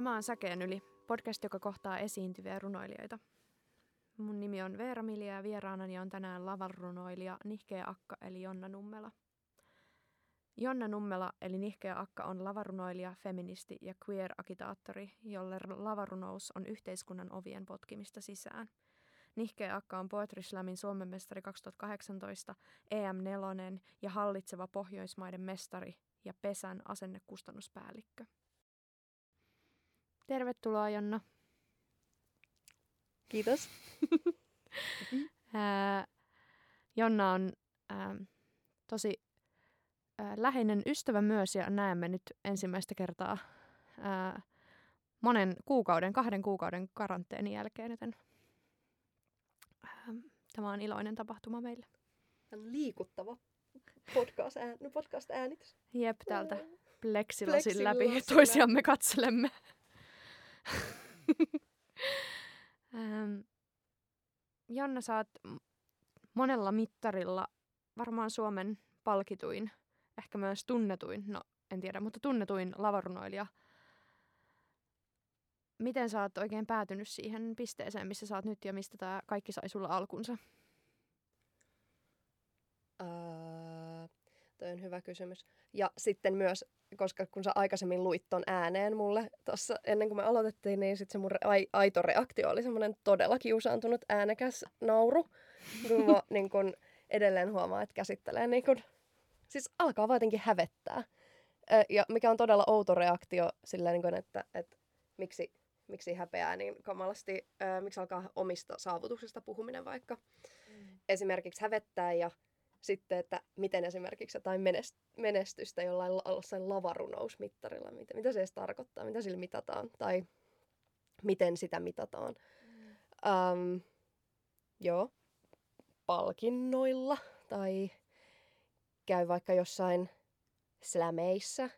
Tämä on Säkeen yli, podcast, joka kohtaa esiintyviä runoilijoita. Mun nimi on Veera Milja ja vieraanani on tänään lavarunoilija Nihkeä Akka eli Jonna Nummela. Jonna Nummela eli Nihkeä Akka on lavarunoilija, feministi ja queer-agitaattori, jolle lavarunous on yhteiskunnan ovien potkimista sisään. Nihkeä Akka on Poetry Slamin Suomen mestari 2018, EM4 ja hallitseva Pohjoismaiden mestari ja Pesän asennekustannuspäällikkö. Tervetuloa Jonna. Kiitos. Ää, Jonna on ää, tosi ää, läheinen ystävä myös ja näemme nyt ensimmäistä kertaa ää, monen kuukauden, kahden kuukauden karanteenin jälkeen, joten ää, tämä on iloinen tapahtuma meille. Tämä on liikuttava podcast, ään, no podcast äänitys. Jep, täältä pleksilasin läpi toisiamme katselemme. Ähm, Jonna, sä oot monella mittarilla varmaan Suomen palkituin, ehkä myös tunnetuin, no en tiedä, mutta tunnetuin lavarunoilija. Miten sä oot oikein päätynyt siihen pisteeseen, missä sä oot nyt ja mistä tämä kaikki sai sulla alkunsa? Uh, toi on hyvä kysymys. Ja sitten myös, koska kun sä aikaisemmin luit ton ääneen mulle tuossa ennen kuin me aloitettiin, niin sitten se mun re- ai- aito reaktio oli semmoinen todella kiusaantunut äänekäs nauru. Kun mä niin kun edelleen huomaa, että käsittelee niin kun, siis alkaa vaan jotenkin hävettää. Ja mikä on todella outo reaktio silleen, niin kun, että, että miksi, miksi häpeää niin kamalasti, miksi alkaa omista saavutuksista puhuminen vaikka. Mm. Esimerkiksi hävettää ja sitten, että miten esimerkiksi jotain menest- menestystä jollain la- jossain lavarunousmittarilla, mitä, mitä se edes tarkoittaa, mitä sillä mitataan tai miten sitä mitataan. Mm. Um, joo, palkinnoilla tai käy vaikka jossain slämeissä,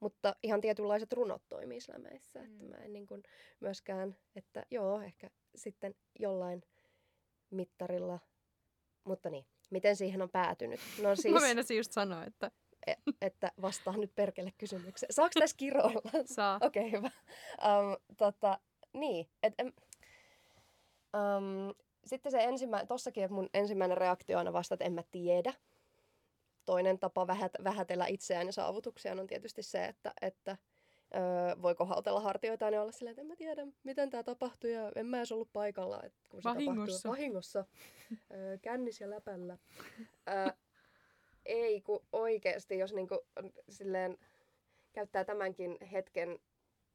mutta ihan tietynlaiset runot toimii slämeissä, mm. että mä en niin kuin myöskään, että joo, ehkä sitten jollain mittarilla, mutta niin, miten siihen on päätynyt? No Mä siis, meinasin just sanoa, että e- että vastaan nyt perkele kysymykseen. Saako tässä kiroilla? saa. Okei, okay, hyvä. Um, tota, niin, et, em, um, sitten se ensimmäinen, tossakin että mun ensimmäinen reaktio on vasta, että en mä tiedä. Toinen tapa vähät, vähätellä itseään ja saavutuksiaan on tietysti se, että, että öö, voi kohautella hartioitaan ja olla silleen, että en mä tiedä, miten tämä tapahtui ja en mä edes ollut paikalla. Et kun se Vahingossa. tapahtui vahingossa. öö, kännis ja läpällä. Öö, ei, kun oikeasti, jos niinku, silleen käyttää tämänkin hetken,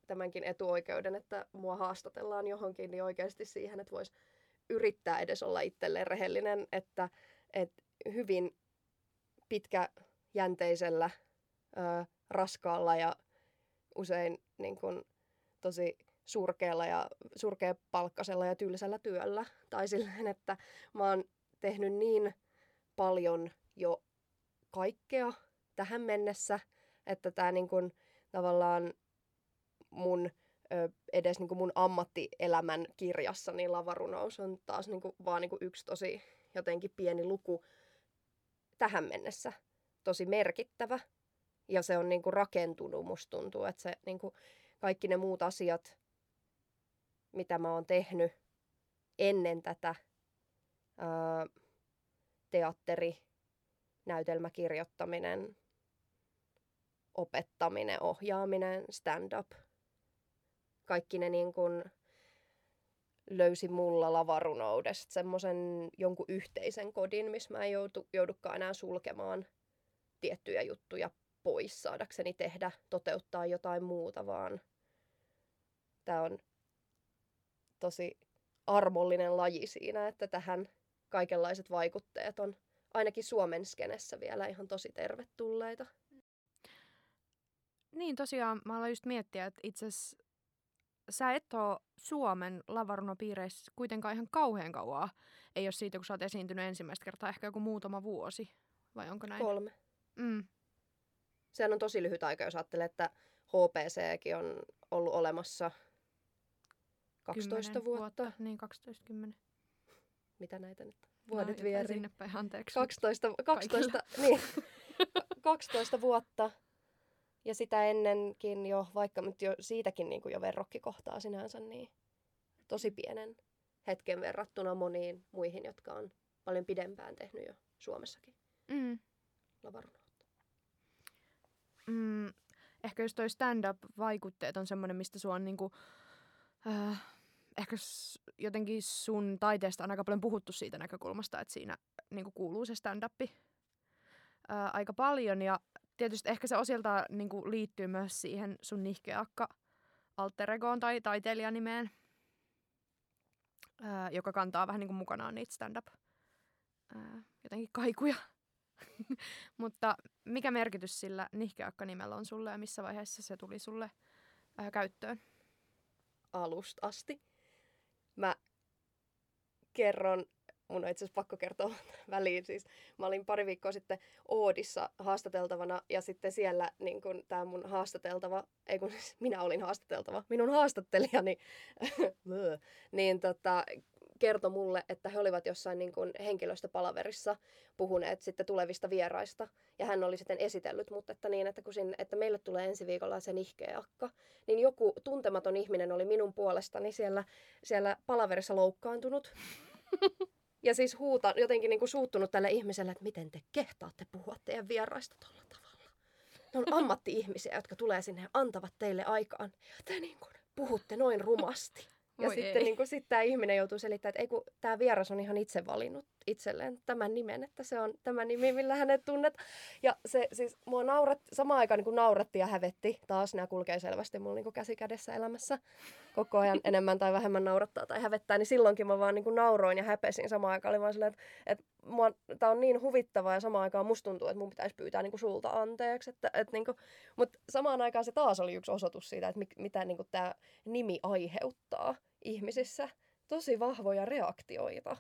tämänkin etuoikeuden, että mua haastatellaan johonkin, niin oikeasti siihen, että voisi yrittää edes olla itselleen rehellinen, että, että hyvin pitkäjänteisellä, ö, raskaalla ja usein niin kun, tosi surkealla ja surkeapalkkasella ja tylsällä työllä. Tai silleen, että mä oon tehnyt niin paljon jo kaikkea tähän mennessä, että tämä niin kun, tavallaan mun edes niin mun ammattielämän kirjassa, niin lavarunous on taas niin vaan niin yksi tosi jotenkin pieni luku tähän mennessä. Tosi merkittävä. Ja se on niin rakentunut, musta tuntuu, että se niin kaikki ne muut asiat, mitä mä oon tehnyt ennen tätä ää, teatteri, näytelmäkirjoittaminen, opettaminen, ohjaaminen, stand-up. Kaikki ne niin kuin löysi mulla lavarunoudesta semmoisen jonkun yhteisen kodin, missä mä en joutu, joudukaan enää sulkemaan tiettyjä juttuja pois saadakseni tehdä, toteuttaa jotain muuta, vaan tämä on tosi armollinen laji siinä, että tähän kaikenlaiset vaikutteet on ainakin Suomen skenessä vielä ihan tosi tervetulleita. Niin tosiaan, mä aloin just miettiä, että itse sä et ole Suomen lavarunopiireissä kuitenkaan ihan kauhean kauaa. Ei ole siitä, kun sä oot esiintynyt ensimmäistä kertaa, ehkä joku muutama vuosi. Vai onko näin? Kolme. Mm. Sehän on tosi lyhyt aika, jos ajattelee, että HPCkin on ollut olemassa 12 Kymmenen vuotta. vuotta. Niin, 12 10. Mitä näitä nyt? No, Vuodet jotain vieri. Sinne päin, anteeksi. 12, 12, niin, 12 vuotta. Ja sitä ennenkin jo, vaikka nyt jo siitäkin niin kuin jo verrokkikohtaa sinänsä, niin tosi pienen hetken verrattuna moniin muihin, jotka on paljon pidempään tehnyt jo Suomessakin Mm. lavarunoutta. Mm. Ehkä just toi stand-up-vaikutteet on semmoinen, mistä sua on niinku, äh, ehkä jotenkin sun taiteesta on aika paljon puhuttu siitä näkökulmasta, että siinä niinku kuuluu se stand-up äh, aika paljon. Ja tietysti ehkä se osilta niinku liittyy myös siihen sun nihkeakka alter egoon tai taiteilijanimeen, äh, joka kantaa vähän niinku mukanaan niitä stand-up äh, jotenkin kaikuja. Mutta mikä merkitys sillä nihkeakka-nimellä on sulle ja missä vaiheessa se tuli sulle ää, käyttöön? alusta asti. Mä kerron, mun on itse asiassa pakko kertoa väliin, siis mä olin pari viikkoa sitten Oodissa haastateltavana ja sitten siellä niin kun tää mun haastateltava, ei kun siis minä olin haastateltava, minun haastattelijani, niin tota, kertoi mulle, että he olivat jossain niin kuin henkilöstöpalaverissa puhuneet sitten tulevista vieraista. Ja hän oli sitten esitellyt mut, että niin, että kun sinne, että meille tulee ensi viikolla se nihkeä akka, niin joku tuntematon ihminen oli minun puolestani siellä, siellä palaverissa loukkaantunut. Ja siis huuta, jotenkin niin kuin suuttunut tälle ihmiselle, että miten te kehtaatte puhua teidän vieraista tuolla tavalla. Ne on ammatti-ihmisiä, jotka tulee sinne ja antavat teille aikaan. Te niin kuin puhutte noin rumasti. Ja Voi sitten ei. niin kuin, sit tämä ihminen joutuu selittämään, että ei kun tämä vieras on ihan itse valinnut itselleen tämän nimen, että se on tämä nimi, millä hänet tunnet. Ja se siis mua naurat, samaan aikaan niin kuin nauratti ja hävetti. Taas nämä kulkee selvästi mulla niin käsi kädessä elämässä. Koko ajan enemmän tai vähemmän naurattaa tai hävettää, niin silloinkin mä vaan niin kuin nauroin ja häpesin samaan aikaan. Oli vaan silleen, että, että mua, tää on niin huvittavaa ja samaan aikaan musta tuntuu, että mun pitäisi pyytää niin kuin sulta anteeksi. Että, että niin kuin, mutta samaan aikaan se taas oli yksi osoitus siitä, että mit, mitä niin kuin tämä nimi aiheuttaa ihmisissä. Tosi vahvoja reaktioita.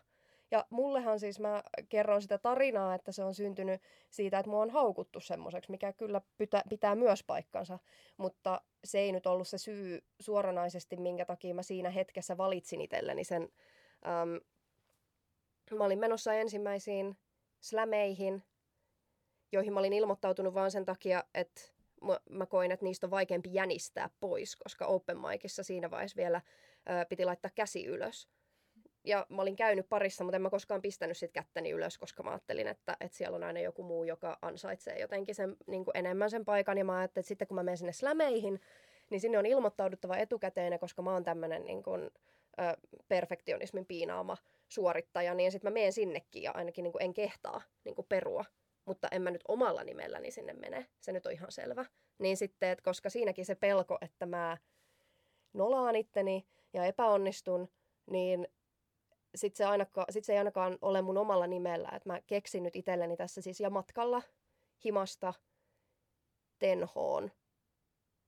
Ja mullehan siis mä kerron sitä tarinaa, että se on syntynyt siitä, että mua on haukuttu semmoiseksi, mikä kyllä pitä, pitää myös paikkansa. Mutta se ei nyt ollut se syy suoranaisesti, minkä takia mä siinä hetkessä valitsin itselleni sen. Äm, mä olin menossa ensimmäisiin slämeihin, joihin mä olin ilmoittautunut vaan sen takia, että mä, mä koin, että niistä on vaikeampi jänistää pois, koska open micissa siinä vaiheessa vielä ö, piti laittaa käsi ylös. Ja mä olin käynyt parissa, mutta en mä koskaan pistänyt sit kättäni ylös, koska mä ajattelin, että, että siellä on aina joku muu, joka ansaitsee jotenkin sen, niin kuin enemmän sen paikan. Ja mä ajattelin, että sitten kun mä menen sinne slämeihin, niin sinne on ilmoittauduttava etukäteen, koska mä oon tämmöinen niin kuin, ö, perfektionismin piinaama suorittaja, niin sitten mä menen sinnekin ja ainakin niin kuin en kehtaa niin kuin perua. Mutta en mä nyt omalla nimelläni sinne mene, se nyt on ihan selvä. Niin sitten, että koska siinäkin se pelko, että mä nolaan itteni ja epäonnistun, niin sitten se, ainakaan, sit se ei ainakaan ole mun omalla nimellä. Että mä keksin nyt itselleni tässä siis ja matkalla himasta tenhoon,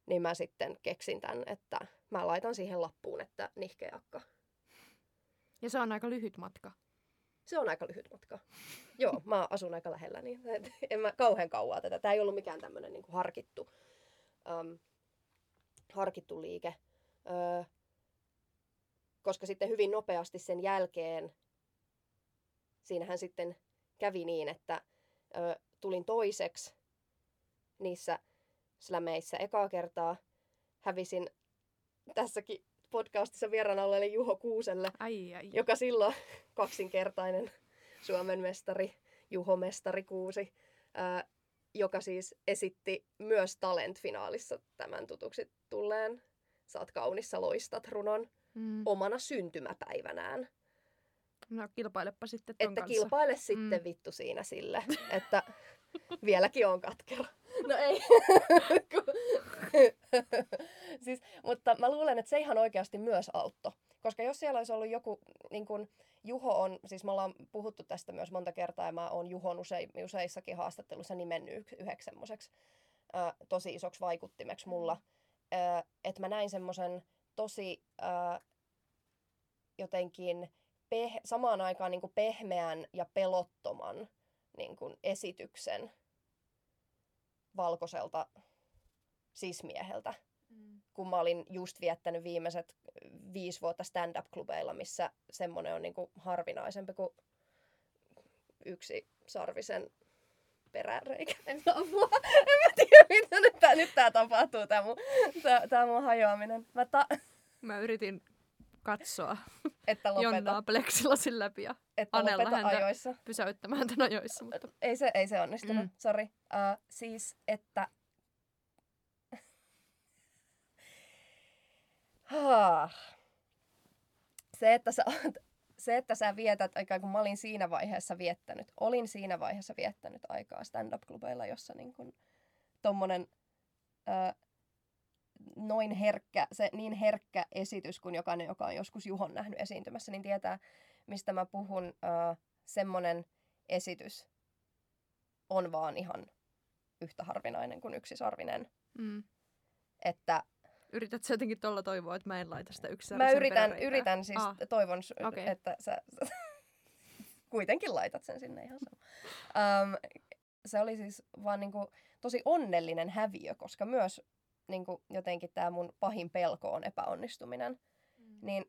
niin mä sitten keksin tämän, että mä laitan siihen lappuun, että nihkeakka. Ja se on aika lyhyt matka. Se on aika lyhyt matka. Joo, mä asun aika lähellä, niin en mä kauhean kauaa tätä. Tämä ei ollut mikään tämmöinen niin harkittu, um, harkittu liike. Öö, koska sitten hyvin nopeasti sen jälkeen, siinähän sitten kävi niin, että ö, tulin toiseksi niissä slämeissä ekaa kertaa. Hävisin tässäkin podcastissa vieraana olleelle Juho Kuuselle, Ai, ai. joka silloin kaksinkertainen Suomen mestari, Juho Mestari Kuusi, ää, joka siis esitti myös Talent-finaalissa tämän tutuksi tulleen Saat kaunissa loistat runon Mm. omana syntymäpäivänään. No kilpailepa sitten ton Että kanssa. kilpaile sitten Mm. vittu siinä sille, että vieläkin on katkera. No ei. siis, mutta mä luulen, että se ihan oikeasti myös auttoi. Koska jos siellä olisi ollut joku, niin kun Juho on, siis me ollaan puhuttu tästä myös monta kertaa ja mä oon Juhon usein, useissakin haastatteluissa nimennyt yhdeksi semmoiseksi äh, tosi isoksi vaikuttimeksi mulla. Äh, että mä näin semmoisen tosi äh, jotenkin peh- samaan aikaan niin kuin pehmeän ja pelottoman niin kuin esityksen valkoiselta sismieheltä, Mm. kun mä olin just viettänyt viimeiset viisi vuotta stand-up-klubeilla, missä semmoinen on niin kuin harvinaisempi kuin yksi sarvisen peräreikä. En apua. En mä tiedä, mitä nyt tää, nyt tää tapahtuu, tää mun, tää, tää mun hajoaminen. Mä ta- Mä yritin katsoa että lopeta, Jonnaa pleksilasin läpi ja että Anella häntä. ajoissa. pysäyttämään tän ajoissa. Mutta Ei se, ei se onnistunut, Mm. sori. Uh, siis, että... Se, että sä oot, se, että sä vietät aikaa, kun mä olin siinä vaiheessa viettänyt, olin siinä vaiheessa viettänyt aikaa stand-up-klubeilla, jossa niin kun, tommonen noin herkkä, se niin herkkä esitys kuin jokainen, joka on joskus Juhon nähnyt esiintymässä, niin tietää, mistä mä puhun. Ö, semmonen esitys on vaan ihan yhtä harvinainen kuin yksisarvinen. mm. Että Yrität sä jotenkin tuolla toivoa, että mä en laita sitä yksi mä yritän, yritän siis, Ah. toivon, Okei. että sä, sä kuitenkin laitat sen sinne ihan sama. Um, se oli siis vaan niinku tosi onnellinen häviö, koska myös niinku jotenkin tämä mun pahin pelko on epäonnistuminen. Mm. Niin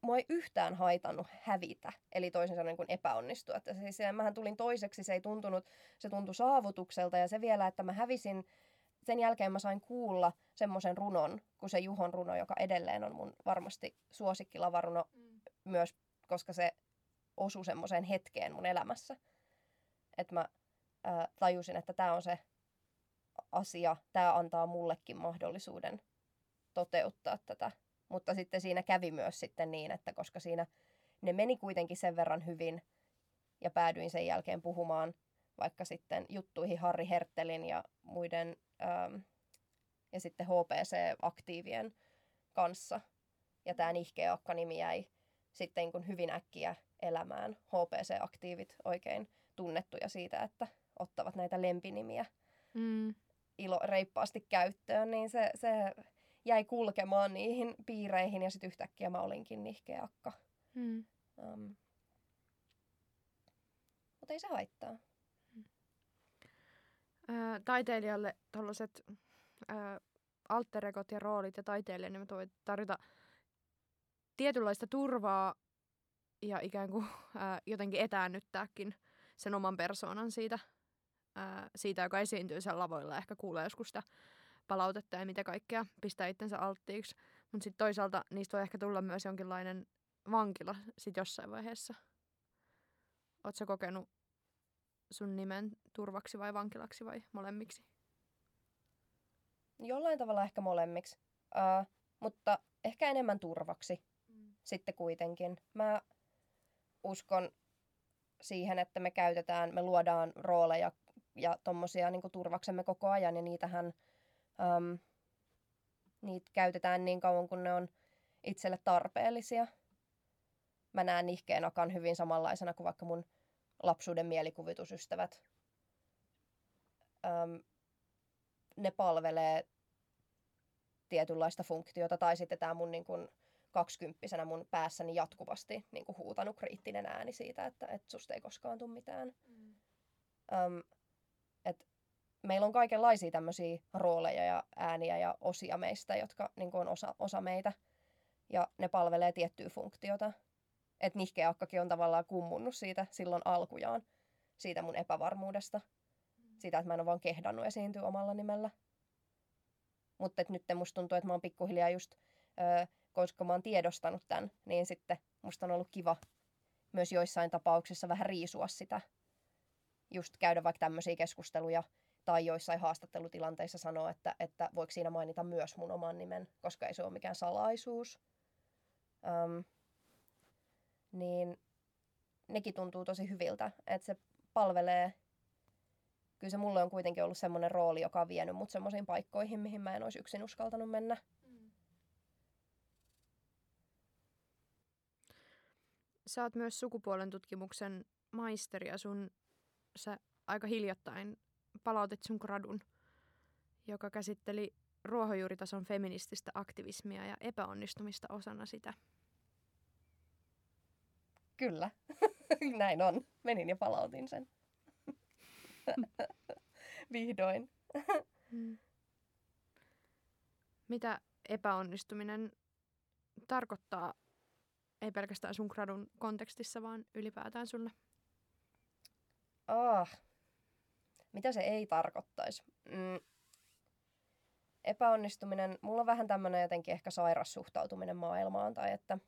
mua ei yhtään haitannut hävitä, eli toisin sanoen niin epäonnistua. Että siis mähän tulin toiseksi, se ei tuntunut, se tuntui saavutukselta ja se vielä, että mä hävisin, sen jälkeen mä sain kuulla semmoisen runon, kuin se Juhon runo, joka edelleen on mun varmasti suosikkilavaruno Mm. myös, koska se osui semmoiseen hetkeen mun elämässä. Että mä ää, tajusin, että tämä on se asia, tämä antaa mullekin mahdollisuuden toteuttaa tätä. Mutta sitten siinä kävi myös sitten niin, että koska siinä ne meni kuitenkin sen verran hyvin ja päädyin sen jälkeen puhumaan vaikka sitten juttuihin Harri Herttelin ja muiden ähm, ja sitten HPC-aktiivien kanssa. Ja tämä Nihkeä Akka-nimi jäi sitten kun hyvin äkkiä elämään. HPC-aktiivit oikein tunnettuja siitä, että ottavat näitä lempinimiä Mm. Ilo, reippaasti käyttöön, niin se, se jäi kulkemaan niihin piireihin ja sitten yhtäkkiä mä olinkin nihkeä akka. Mm. Um, mutta ei se haittaa. Taiteilijalle tuollaiset alteregot ja roolit ja taiteilija, niin voi tarjota tietynlaista turvaa ja ikään kuin ää, jotenkin etäännyttääkin sen oman persoonan siitä, ää, siitä, joka esiintyy siellä lavoilla. Ehkä kuulee joskus sitä palautetta ja mitä kaikkea pistää itsensä alttiiksi. Mutta sitten toisaalta niistä voi ehkä tulla myös jonkinlainen vankila sit jossain vaiheessa. Oletko kokenut sun nimen turvaksi vai vankilaksi vai molemmiksi? Jollain tavalla ehkä molemmiksi, uh, mutta ehkä enemmän turvaksi Mm. sitten kuitenkin. Mä uskon siihen, että me käytetään, me luodaan rooleja ja tommosia niin turvaksemme koko ajan ja niitähän um, niitä käytetään niin kauan, kun ne on itselle tarpeellisia. Mä näen nihkeen akan hyvin samanlaisena kuin vaikka mun lapsuuden mielikuvitusystävät. Um, ne palvelee tietynlaista funktiota, tai sitten tämä mun niin kun, kaksikymppisenä mun päässäni jatkuvasti niin kun, huutanut kriittinen ääni siitä, että et susta ei koskaan tule mitään. Mm. Um, et meillä on kaikenlaisia tämmöisiä rooleja ja ääniä ja osia meistä, jotka niin kun, on osa, osa meitä, ja ne palvelee tiettyä funktiota. Että nihkeä akkakin on tavallaan kummunnut siitä silloin alkujaan, siitä mun epävarmuudesta. Siitä, että mä en ole vaan kehdannut esiintyä omalla nimellä. Mutta nyt musta tuntuu, että mä oon pikkuhiljaa just, öö, koska mä oon tiedostanut tämän, niin sitten musta on ollut kiva myös joissain tapauksissa vähän riisua sitä. Just käydä vaikka tämmöisiä keskusteluja tai joissain haastattelutilanteissa sanoa, että, että voiko siinä mainita myös mun oman nimen, koska ei se ole mikään salaisuus. Öm, niin nekin tuntuu tosi hyviltä, että se palvelee kyllä se mulle on kuitenkin ollut semmoinen rooli, joka on vienyt mut semmoisiin paikkoihin, mihin mä en olisi yksin uskaltanut mennä. Sä oot myös sukupuolen tutkimuksen maisteri ja sun sä aika hiljattain palautit sun gradun, joka käsitteli ruohonjuuritason feminististä aktivismia ja epäonnistumista osana sitä. Kyllä, näin on. Menin ja palautin sen. Vihdoin. Mm. Mitä epäonnistuminen tarkoittaa, ei pelkästään sun gradun kontekstissa, vaan ylipäätään sulle? Ah. mitä se ei tarkoittaisi? Mm. Epäonnistuminen, mulla on vähän tämmöinen jotenkin ehkä sairas suhtautuminen maailmaan, tai että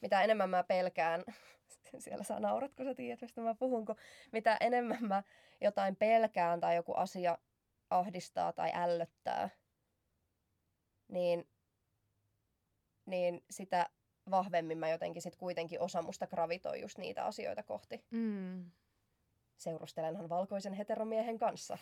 mitä enemmän mä pelkään, siellä sä naurat, kun sä tiedät, mistä mä puhun, kun mitä enemmän mä jotain pelkään tai joku asia ahdistaa tai ällöttää, niin, niin sitä vahvemmin mä jotenkin sit kuitenkin osa musta gravitoi just niitä asioita kohti. Mm. Seurustelenhan valkoisen heteromiehen kanssa.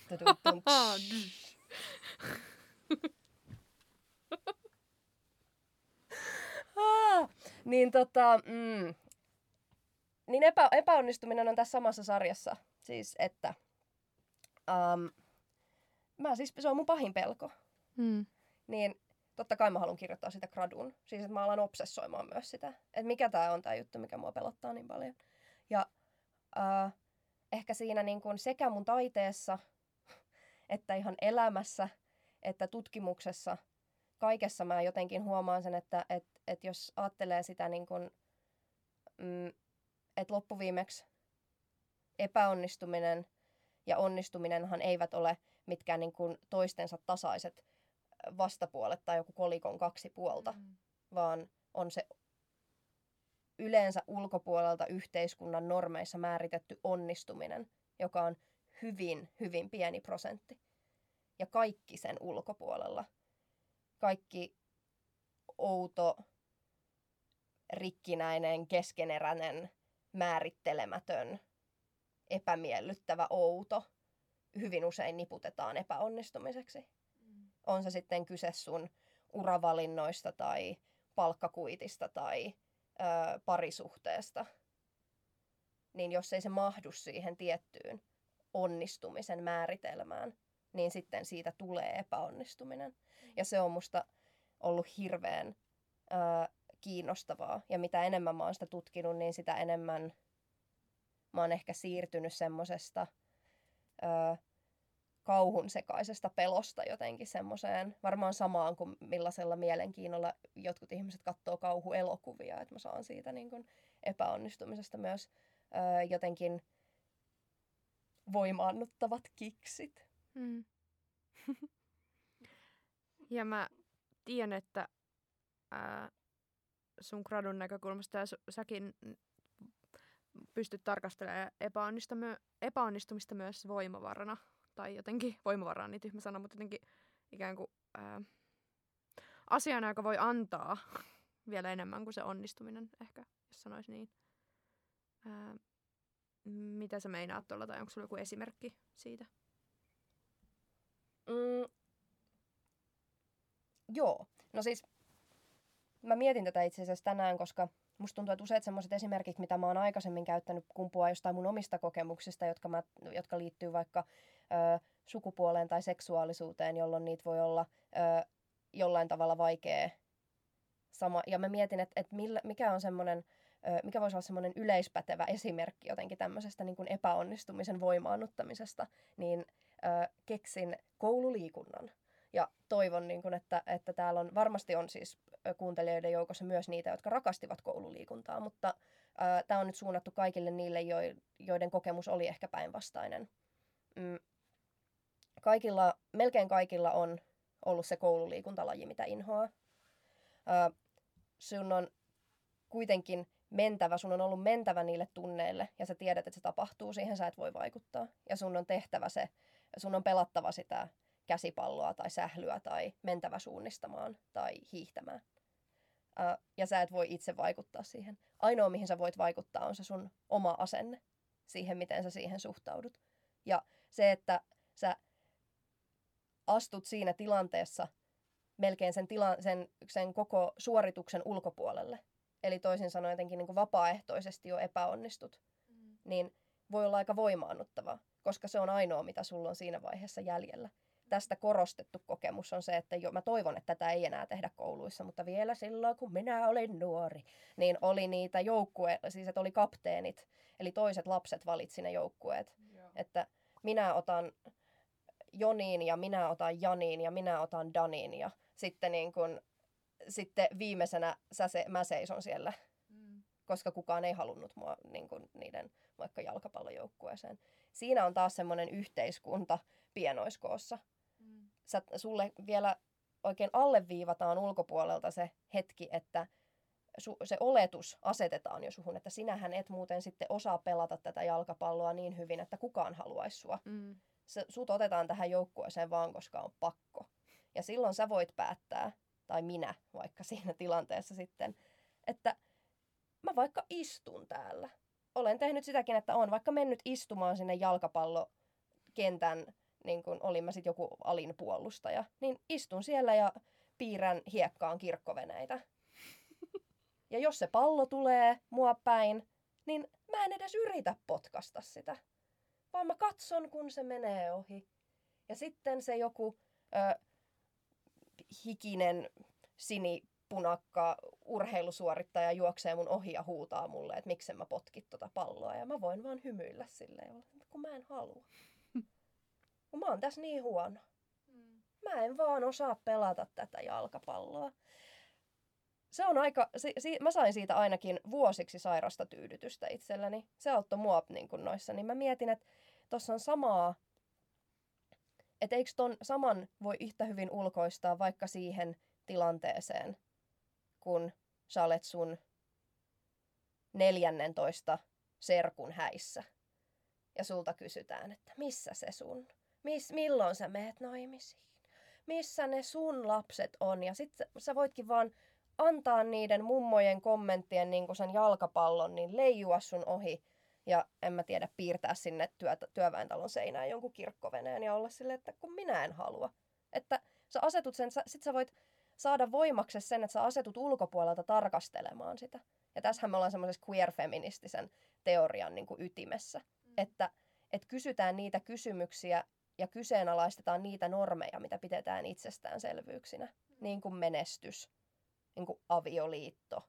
ah, niin tota, mm, niin epä, epäonnistuminen on tässä samassa sarjassa. Siis, että um, mä siis, se on mun pahin pelko. Mm. Niin totta kai mä haluan kirjoittaa sitä gradun. Siis, että mä alan obsessoimaan myös sitä. Että mikä tää on tää juttu, mikä mua pelottaa niin paljon. Ja uh, ehkä siinä niin kun sekä mun taiteessa, että ihan elämässä, että tutkimuksessa, kaikessa mä jotenkin huomaan sen, että et, et jos ajattelee sitä niin kun, mm, että loppuviimeksi epäonnistuminen ja onnistuminenhan eivät ole mitkään niin kuin toistensa tasaiset vastapuolet tai joku kolikon kaksi puolta, mm. vaan on se yleensä ulkopuolelta yhteiskunnan normeissa määritetty onnistuminen, joka on hyvin, hyvin pieni prosentti. Ja kaikki sen ulkopuolella, kaikki outo, rikkinäinen, keskeneräinen, määrittelemätön, epämiellyttävä, outo hyvin usein niputetaan epäonnistumiseksi. Mm. On se sitten kyse sun uravalinnoista tai palkkakuitista tai ö, parisuhteesta. Niin jos ei se mahdu siihen tiettyyn onnistumisen määritelmään, niin sitten siitä tulee epäonnistuminen. Mm. Ja se on musta ollut hirveän ö, kiinnostavaa. Ja mitä enemmän mä oon sitä tutkinut, niin sitä enemmän mä oon ehkä siirtynyt semmosesta kauhun sekaisesta pelosta jotenkin semmoiseen, varmaan samaan kuin millaisella mielenkiinnolla jotkut ihmiset katsoo kauhuelokuvia, että mä saan siitä niin kuin epäonnistumisesta myös ö, jotenkin voimaannuttavat kiksit. Mm. ja mä tiedän, että ää, sun gradun näkökulmasta ja säkin pystyt tarkastelemaan epäonnistumista myös voimavarana. Tai jotenkin, voimavara on niin tyhmä sana, mutta jotenkin ikään kuin ää, asiana, joka voi antaa vielä enemmän kuin se onnistuminen ehkä, jos sanois niin. Ää, mitä sä meinaat tuolla, tai onko sulla joku esimerkki siitä? Mm, joo. No siis mä mietin tätä itse asiassa tänään, koska musta tuntuu, että useat sellaiset esimerkit, mitä mä oon aikaisemmin käyttänyt, kumpuaa jostain mun omista kokemuksista, jotka, mä, jotka liittyy vaikka ö, sukupuoleen tai seksuaalisuuteen, jolloin niitä voi olla ö, jollain tavalla vaikea sama. Ja mä mietin, että, että millä, mikä on semmoinen, mikä voisi olla semmoinen yleispätevä esimerkki jotenkin tämmöisestä niin kuin epäonnistumisen voimaannuttamisesta, niin ö, keksin koululiikunnan. Ja toivon, niin kun, että, että täällä on, varmasti on siis kuuntelijoiden joukossa myös niitä, jotka rakastivat koululiikuntaa, mutta tämä on nyt suunnattu kaikille niille, jo, joiden kokemus oli ehkä päinvastainen. Mm, kaikilla, melkein kaikilla on ollut se koululiikuntalaji, mitä inhoaa. Ää, sun on kuitenkin mentävä, sun on ollut mentävä niille tunneille ja sä tiedät, että se tapahtuu, siihen sä et voi vaikuttaa. Ja sun on tehtävä se, sun on pelattava sitä käsipalloa tai sählyä tai mentävä suunnistamaan tai hiihtämään. Ja sä et voi itse vaikuttaa siihen. Ainoa, mihin sä voit vaikuttaa, on se sun oma asenne siihen, miten sä siihen suhtaudut. Ja se, että sä astut siinä tilanteessa melkein sen, tila, sen, sen koko suorituksen ulkopuolelle, eli toisin sanoen jotenkin niin kuin vapaaehtoisesti jo epäonnistut, mm. niin voi olla aika voimaannuttavaa, koska se on ainoa, mitä sulla on siinä vaiheessa jäljellä tästä korostettu kokemus on se, että jo, mä toivon, että tätä ei enää tehdä kouluissa, mutta vielä silloin, kun minä olin nuori, niin oli niitä joukkue, siis että oli kapteenit, eli toiset lapset valitsi ne joukkueet. Joo. Että minä otan Joniin ja minä otan Janiin ja minä otan Daniin ja sitten, niin kun, sitten viimeisenä sä se, mä seison siellä mm. koska kukaan ei halunnut mua niin kuin niiden vaikka jalkapallojoukkueeseen. Siinä on taas semmoinen yhteiskunta pienoiskoossa. Mm. Sä, sulle vielä oikein alleviivataan ulkopuolelta se hetki, että su, se oletus asetetaan jo suhun, että sinähän et muuten sitten osaa pelata tätä jalkapalloa niin hyvin, että kukaan haluaisi sua. Mm. Se, sut otetaan tähän joukkueeseen vaan, koska on pakko. Ja silloin sä voit päättää, tai minä vaikka siinä tilanteessa sitten, että mä vaikka istun täällä. Olen tehnyt sitäkin, että on vaikka mennyt istumaan sinne jalkapallokentän, niin kuin olin mä sitten joku alinpuolustaja, niin istun siellä ja piirrän hiekkaan kirkkoveneitä. Ja jos se pallo tulee mua päin, niin mä en edes yritä potkasta sitä. Vaan mä katson, kun se menee ohi. Ja sitten se joku ö, hikinen sinipunakka urheilusuorittaja juoksee mun ohi ja huutaa mulle, että miksen mä potkit tota palloa. Ja mä voin vaan hymyillä silleen, kun mä en halua. Kun mä oon tässä niin huono. Mm. Mä en vaan osaa pelata tätä jalkapalloa se on aika, si, si, mä sain siitä ainakin vuosiksi sairasta tyydytystä itselleni. Se auttoi mua niin kuin noissa, niin mä mietin, että tuossa on samaa, että eikö ton saman voi yhtä hyvin ulkoistaa vaikka siihen tilanteeseen, kun sä olet sun 14 serkun häissä. Ja sulta kysytään, että missä se sun, Miss, milloin sä meet naimisiin? Missä ne sun lapset on? Ja sit sä voitkin vaan antaa niiden mummojen kommenttien niin kuin sen jalkapallon, niin leijua sun ohi ja en mä tiedä, piirtää sinne työ, työväentalon seinään jonkun kirkkoveneen ja olla silleen, että kun minä en halua. Että sä asetut sen, sä, sit sä voit saada voimaksi sen, että sä asetut ulkopuolelta tarkastelemaan sitä. Ja tässähän me ollaan semmoisessa queer-feministisen teorian niin kuin ytimessä, mm. että, että kysytään niitä kysymyksiä ja kyseenalaistetaan niitä normeja, mitä pidetään itsestäänselvyyksinä, mm. niin kuin menestys, niin kuin avioliitto,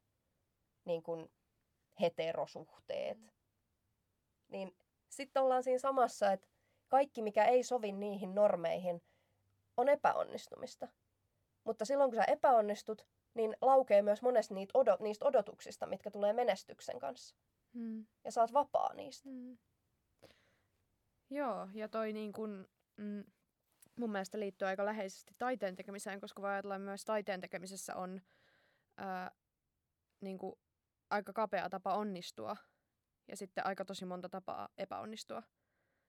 niin kuin heterosuhteet. Mm. Niin sitten ollaan siinä samassa, että kaikki mikä ei sovi niihin normeihin on epäonnistumista. Mutta silloin kun sä epäonnistut, niin laukee myös monesti niitä odot, niistä odotuksista, mitkä tulee menestyksen kanssa. Hmm. Ja saat vapaa niistä. Hmm. Joo, ja toi niin kun, mm, mun mielestä liittyy aika läheisesti taiteen tekemiseen, koska voi ajatella myös taiteen tekemisessä on ää, niin kuin aika kapea tapa onnistua ja sitten aika tosi monta tapaa epäonnistua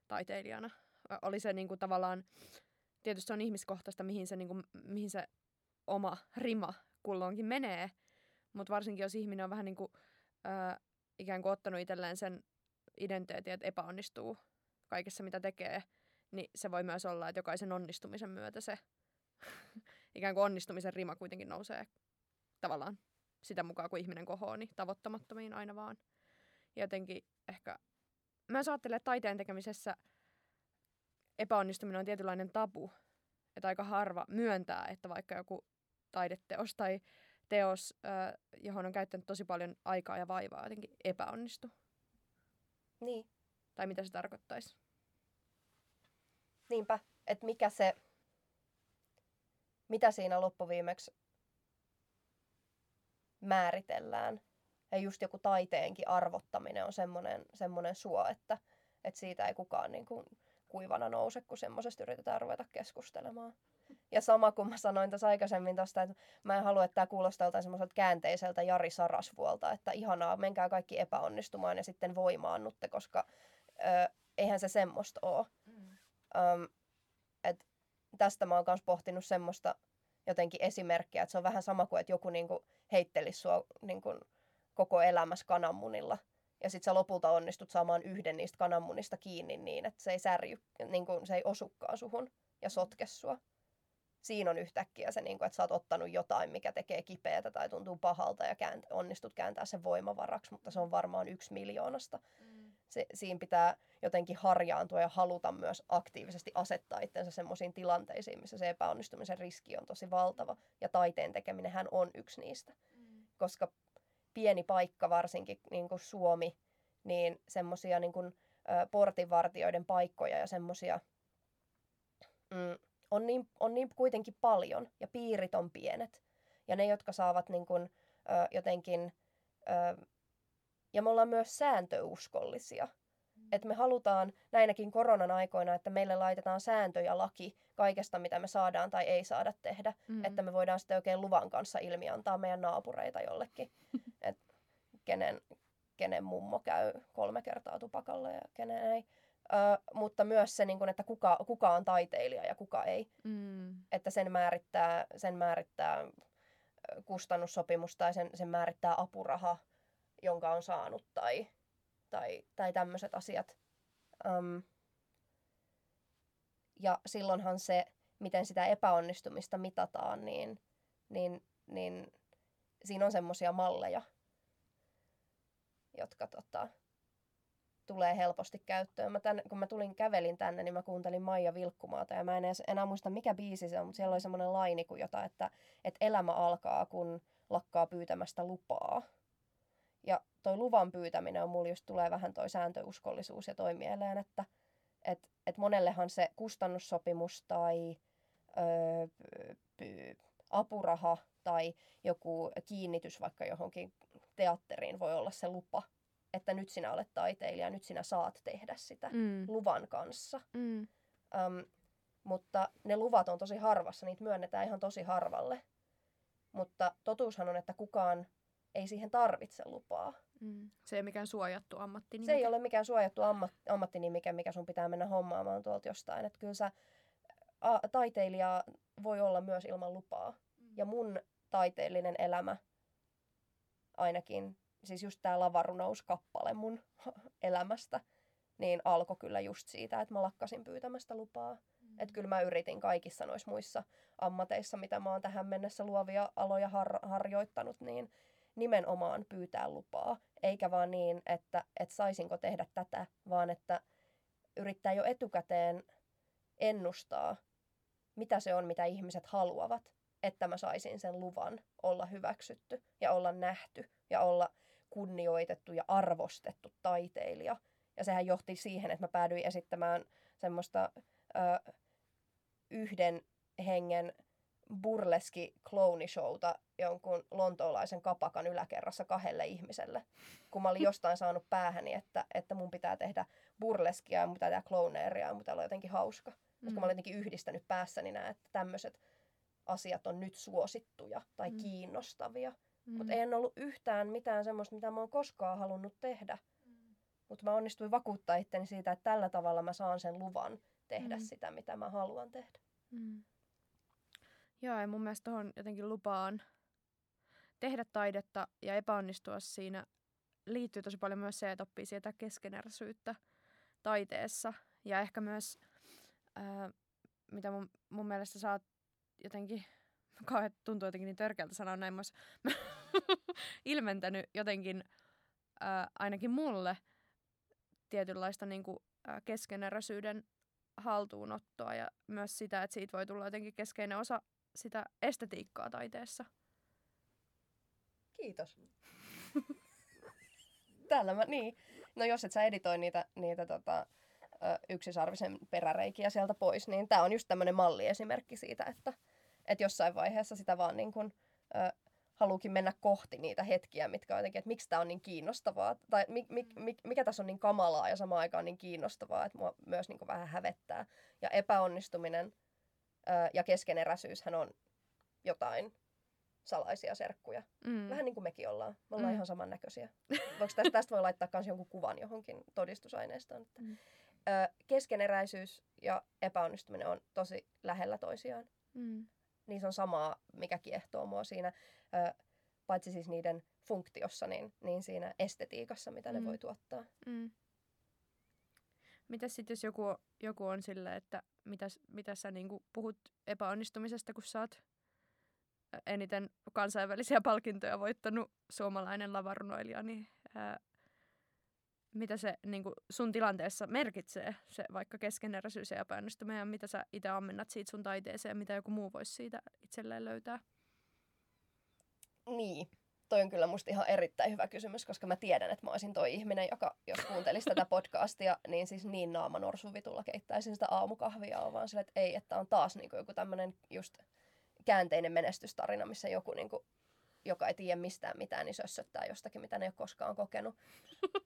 taiteilijana. Oli se niin kuin tavallaan, tietysti se on ihmiskohtaista, mihin se, niin kuin, mihin se oma rima kulloinkin menee, mutta varsinkin jos ihminen on vähän niin kuin, ää, ikään kuin ottanut itselleen sen identiteetin, että epäonnistuu kaikessa mitä tekee, niin se voi myös olla, että jokaisen onnistumisen myötä se ikään kuin onnistumisen rima kuitenkin nousee tavallaan sitä mukaan, kun ihminen kohoo, niin tavoittamattomiin aina vaan. Ja jotenkin ehkä, mä ajattelen, että taiteen tekemisessä epäonnistuminen on tietynlainen tabu. Että aika harva myöntää, että vaikka joku taideteos tai teos, johon on käyttänyt tosi paljon aikaa ja vaivaa, jotenkin epäonnistu. Niin. Tai mitä se tarkoittaisi. Niinpä, että mikä se, mitä siinä loppuviimeksi määritellään. Ja just joku taiteenkin arvottaminen on semmoinen, semmoinen suo, että, että siitä ei kukaan niin kuin kuivana nouse, kun semmoisesta yritetään ruveta keskustelemaan. Ja sama kuin mä sanoin tässä aikaisemmin tosta, että mä en halua, että tämä kuulostaa semmoiselta käänteiseltä Jari Sarasvuolta, että ihanaa, menkää kaikki epäonnistumaan ja sitten voimaannutte, koska ö, eihän se semmoista ole. Mm. Öm, et tästä mä oon myös pohtinut semmoista jotenkin esimerkkiä, että se on vähän sama kuin, että joku niinku heittelisi sua niin kuin, koko elämässä kananmunilla. Ja sitten sä lopulta onnistut saamaan yhden niistä kananmunista kiinni niin, että se ei särjy, niin kuin, se ei osukaan suhun ja sotke sua. Siinä on yhtäkkiä se, niin kuin, että sä oot ottanut jotain, mikä tekee kipeätä tai tuntuu pahalta ja käänt- onnistut kääntää sen voimavaraksi, mutta se on varmaan yksi miljoonasta. Mm. Se, siinä pitää jotenkin harjaantua ja haluta myös aktiivisesti asettaa itsensä semmoisiin tilanteisiin, missä se epäonnistumisen riski on tosi valtava. Ja taiteen tekeminen hän on yksi niistä. Mm. Koska pieni paikka, varsinkin niin kuin Suomi, niin semmoisia niin kuin, ö, portinvartijoiden paikkoja ja semmoisia mm, on, niin, on niin kuitenkin paljon ja piirit on pienet. Ja ne, jotka saavat niin kuin, ö, jotenkin ö, ja me ollaan myös sääntöuskollisia. Että me halutaan näinäkin koronan aikoina, että meille laitetaan sääntö ja laki kaikesta, mitä me saadaan tai ei saada tehdä. Mm. Että me voidaan sitten oikein luvan kanssa ilmiantaa meidän naapureita jollekin. Et kenen, kenen mummo käy kolme kertaa tupakalla ja kenen ei. Ö, mutta myös se, niin kun, että kuka, kuka on taiteilija ja kuka ei. Mm. Että sen määrittää, sen määrittää kustannussopimus tai sen, sen määrittää apuraha, jonka on saanut tai, tai, tai tämmöiset asiat. Um, ja silloinhan se, miten sitä epäonnistumista mitataan, niin, niin, niin siinä on semmoisia malleja, jotka tota, tulee helposti käyttöön. Mä tän, kun mä tulin kävelin tänne, niin mä kuuntelin Maija Vilkkumaata ja mä en edes enää muista mikä biisi se on, mutta siellä oli semmoinen laini kuin jota, että, että elämä alkaa, kun lakkaa pyytämästä lupaa. Ja toi luvan pyytäminen on mulla just tulee vähän toi sääntöuskollisuus ja toi mieleen, että et, et monellehan se kustannussopimus tai öö, apuraha tai joku kiinnitys vaikka johonkin teatteriin voi olla se lupa, että nyt sinä olet taiteilija, nyt sinä saat tehdä sitä mm. luvan kanssa. Mm. Um, mutta ne luvat on tosi harvassa, niitä myönnetään ihan tosi harvalle. Mutta totuushan on, että kukaan ei siihen tarvitse lupaa. Mm. Se ei ole mikään suojattu ammattinimike. Se ei ole mikään suojattu ammat, ammattinimike, mikä sun pitää mennä hommaamaan tuolta jostain. Että kyllä sä, a, taiteilija voi olla myös ilman lupaa. Mm. Ja mun taiteellinen elämä ainakin, siis just tää lavarunouskappale mun elämästä, niin alkoi kyllä just siitä, että mä lakkasin pyytämästä lupaa. Mm. Että kyllä mä yritin kaikissa noissa muissa ammateissa, mitä mä oon tähän mennessä luovia aloja har- harjoittanut, niin nimenomaan pyytää lupaa. Eikä vaan niin, että, että saisinko tehdä tätä, vaan että yrittää jo etukäteen ennustaa, mitä se on, mitä ihmiset haluavat, että mä saisin sen luvan olla hyväksytty ja olla nähty ja olla kunnioitettu ja arvostettu taiteilija. Ja sehän johti siihen, että mä päädyin esittämään semmoista ö, yhden hengen burleski clownishowta jonkun lontoolaisen kapakan yläkerrassa kahdelle ihmiselle. Kun mä olin jostain saanut päähäni, että, että mun pitää tehdä burleskia ja mun pitää tehdä clowneeria ja mun pitää olla jotenkin hauska. Koska mm. mä olin jotenkin yhdistänyt päässäni nämä, että tämmöiset asiat on nyt suosittuja tai mm. kiinnostavia. Mm. Mutta ei ollut yhtään mitään semmoista, mitä mä oon koskaan halunnut tehdä. Mm. Mutta mä onnistuin vakuuttaa itteni siitä, että tällä tavalla mä saan sen luvan tehdä mm. sitä, mitä mä haluan tehdä. Mm. Joo, ja mun mielestä tuohon jotenkin lupaan tehdä taidetta ja epäonnistua siinä liittyy tosi paljon myös se, että oppii sieltä keskeneräisyyttä taiteessa. Ja ehkä myös, ää, mitä mun, mun mielestä oot jotenkin, kauhean tuntuu jotenkin niin törkeältä sanoa näin, mä ilmentänyt jotenkin ää, ainakin mulle tietynlaista niin kuin, ää, keskeneräisyyden haltuunottoa ja myös sitä, että siitä voi tulla jotenkin keskeinen osa sitä estetiikkaa taiteessa. Kiitos. Täällä mä, niin. No jos et sä editoi niitä, niitä tota, yksisarvisen peräreikiä sieltä pois, niin tämä on just tämmöinen malliesimerkki siitä, että, että jossain vaiheessa sitä vaan niin kuin, ö, haluukin mennä kohti niitä hetkiä, mitkä on jotenkin, että miksi tämä on niin kiinnostavaa, tai mi, mi, mi, mikä tässä on niin kamalaa ja samaan aikaan niin kiinnostavaa, että mua myös niin vähän hävettää. Ja epäonnistuminen ja keskeneräisyyshän on jotain salaisia serkkuja. Mm. Vähän niin kuin mekin ollaan. Me ollaan mm. ihan samannäköisiä. Voiko tästä, tästä voi laittaa myös jonkun kuvan johonkin todistusaineistoon. Että, mm. ö, keskeneräisyys ja epäonnistuminen on tosi lähellä toisiaan. Mm. Niissä on samaa, mikä kiehtoo mua siinä, ö, paitsi siis niiden funktiossa, niin, niin siinä estetiikassa, mitä mm. ne voi tuottaa. Mm. Mitäs sitten, jos joku, joku on silleen, että mitä, mitä sä niinku puhut epäonnistumisesta, kun sä oot eniten kansainvälisiä palkintoja voittanut suomalainen lavarunoilija, niin ää, mitä se niin kuin sun tilanteessa merkitsee, se vaikka keskeneräisyys ja epäonnistuminen, ja mitä sä itse ammennat siitä sun taiteeseen, ja mitä joku muu voisi siitä itselleen löytää? Niin, toi on kyllä musta ihan erittäin hyvä kysymys, koska mä tiedän, että mä olisin toi ihminen, joka jos kuuntelisi tätä podcastia, niin siis niin naama norsuvitulla keittäisin sitä aamukahvia, vaan sille, että ei, että on taas niin joku tämmöinen just käänteinen menestystarina, missä joku niin kuin joka ei tiedä mistään mitään, niin sössöttää jostakin, mitä ne ei ole koskaan kokenut.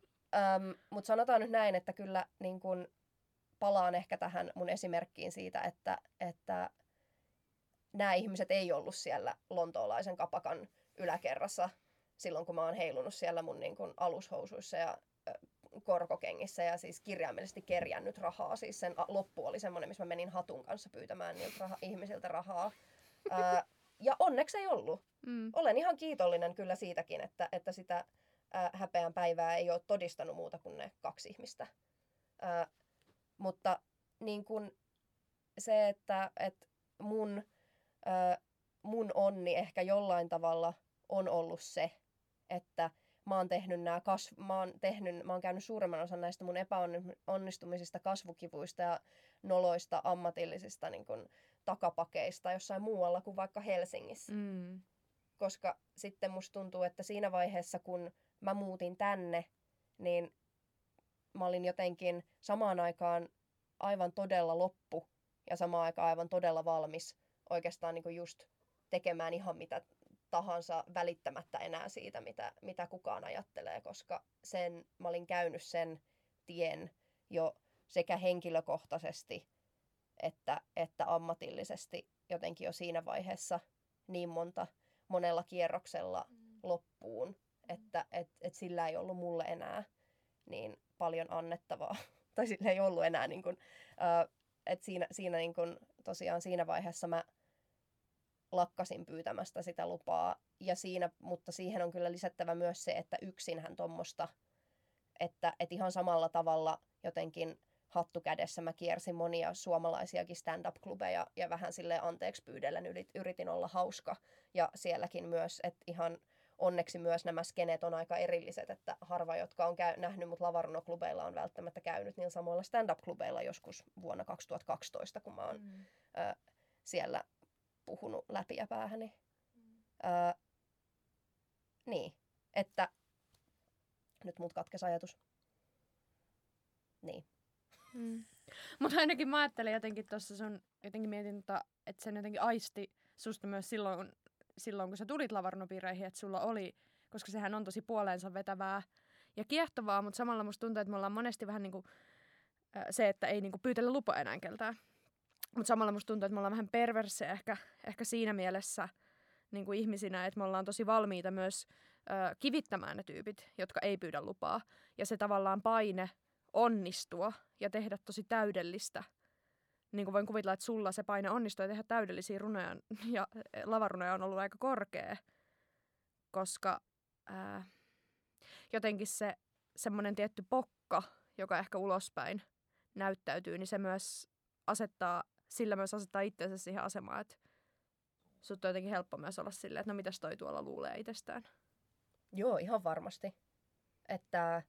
Mutta sanotaan nyt näin, että kyllä niin kun palaan ehkä tähän mun esimerkkiin siitä, että, että nämä ihmiset ei ollut siellä lontoolaisen kapakan yläkerrassa silloin, kun mä oon heilunut siellä mun niin kun alushousuissa ja korkokengissä ja siis kirjaimellisesti kerjännyt rahaa. Siis sen loppu oli semmoinen, missä mä menin hatun kanssa pyytämään niiltä raha, ihmisiltä rahaa. Ää, ja onneksi ei ollut. Mm. Olen ihan kiitollinen kyllä siitäkin, että, että sitä ää, häpeän päivää ei ole todistanut muuta kuin ne kaksi ihmistä. Ää, mutta niin kun se, että, että mun, ää, mun onni ehkä jollain tavalla on ollut se, että mä oon tehnyt nämä kasv- mä oon tehnyt, mä oon käynyt suuremman osan näistä mun epäonnistumisista, kasvukivuista ja noloista ammatillisista niin kun, takapakeista jossain muualla kuin vaikka Helsingissä. Mm. Koska sitten musta tuntuu, että siinä vaiheessa kun mä muutin tänne, niin mä olin jotenkin samaan aikaan aivan todella loppu ja samaan aikaan aivan todella valmis oikeastaan niin just tekemään ihan mitä tahansa välittämättä enää siitä, mitä, mitä kukaan ajattelee, koska sen, mä olin käynyt sen tien jo sekä henkilökohtaisesti että, että ammatillisesti jotenkin jo siinä vaiheessa niin monta monella kierroksella mm. loppuun, mm. että et, et sillä ei ollut mulle enää niin paljon annettavaa. tai sillä ei ollut enää niin kuin, uh, että siinä, siinä niin kuin, tosiaan siinä vaiheessa mä lakkasin pyytämästä sitä lupaa. Ja siinä, mutta siihen on kyllä lisättävä myös se, että yksinhän tuommoista, että, että ihan samalla tavalla jotenkin hattu kädessä mä kiersin monia suomalaisiakin stand-up-klubeja ja vähän sille anteeksi pyydellen yritin olla hauska. Ja sielläkin myös, että ihan onneksi myös nämä skeneet on aika erilliset, että harva, jotka on käy- nähnyt mut lavarunoklubeilla on välttämättä käynyt niin samoilla stand-up-klubeilla joskus vuonna 2012, kun mä oon mm. ö, siellä puhunut läpi ja päähäni. Mm. Ö, niin, että nyt mut katkesi ajatus. Niin. Mm. Mutta ainakin mä ajattelin jotenkin tuossa sun, jotenkin mietin, tota, että sen jotenkin aisti susta myös silloin, silloin kun sä tulit lavarnopiireihin, että sulla oli, koska sehän on tosi puoleensa vetävää ja kiehtovaa, mutta samalla musta tuntuu, että me ollaan monesti vähän niin kuin se, että ei niin kuin pyytellä lupa enää keltään. Mutta samalla musta tuntuu, että me ollaan vähän perverse ehkä, ehkä siinä mielessä niin kuin ihmisinä, että me ollaan tosi valmiita myös ö, kivittämään ne tyypit, jotka ei pyydä lupaa. Ja se tavallaan paine onnistua ja tehdä tosi täydellistä. Niin kuin voin kuvitella, että sulla se paine onnistua ja tehdä täydellisiä runoja ja lavarunoja on ollut aika korkea, koska ää, jotenkin se semmoinen tietty pokka, joka ehkä ulospäin näyttäytyy, niin se myös asettaa, sillä myös asettaa itsensä siihen asemaan, että sut on jotenkin helppo myös olla silleen, että no mitäs toi tuolla luulee itsestään. Joo, ihan varmasti. Että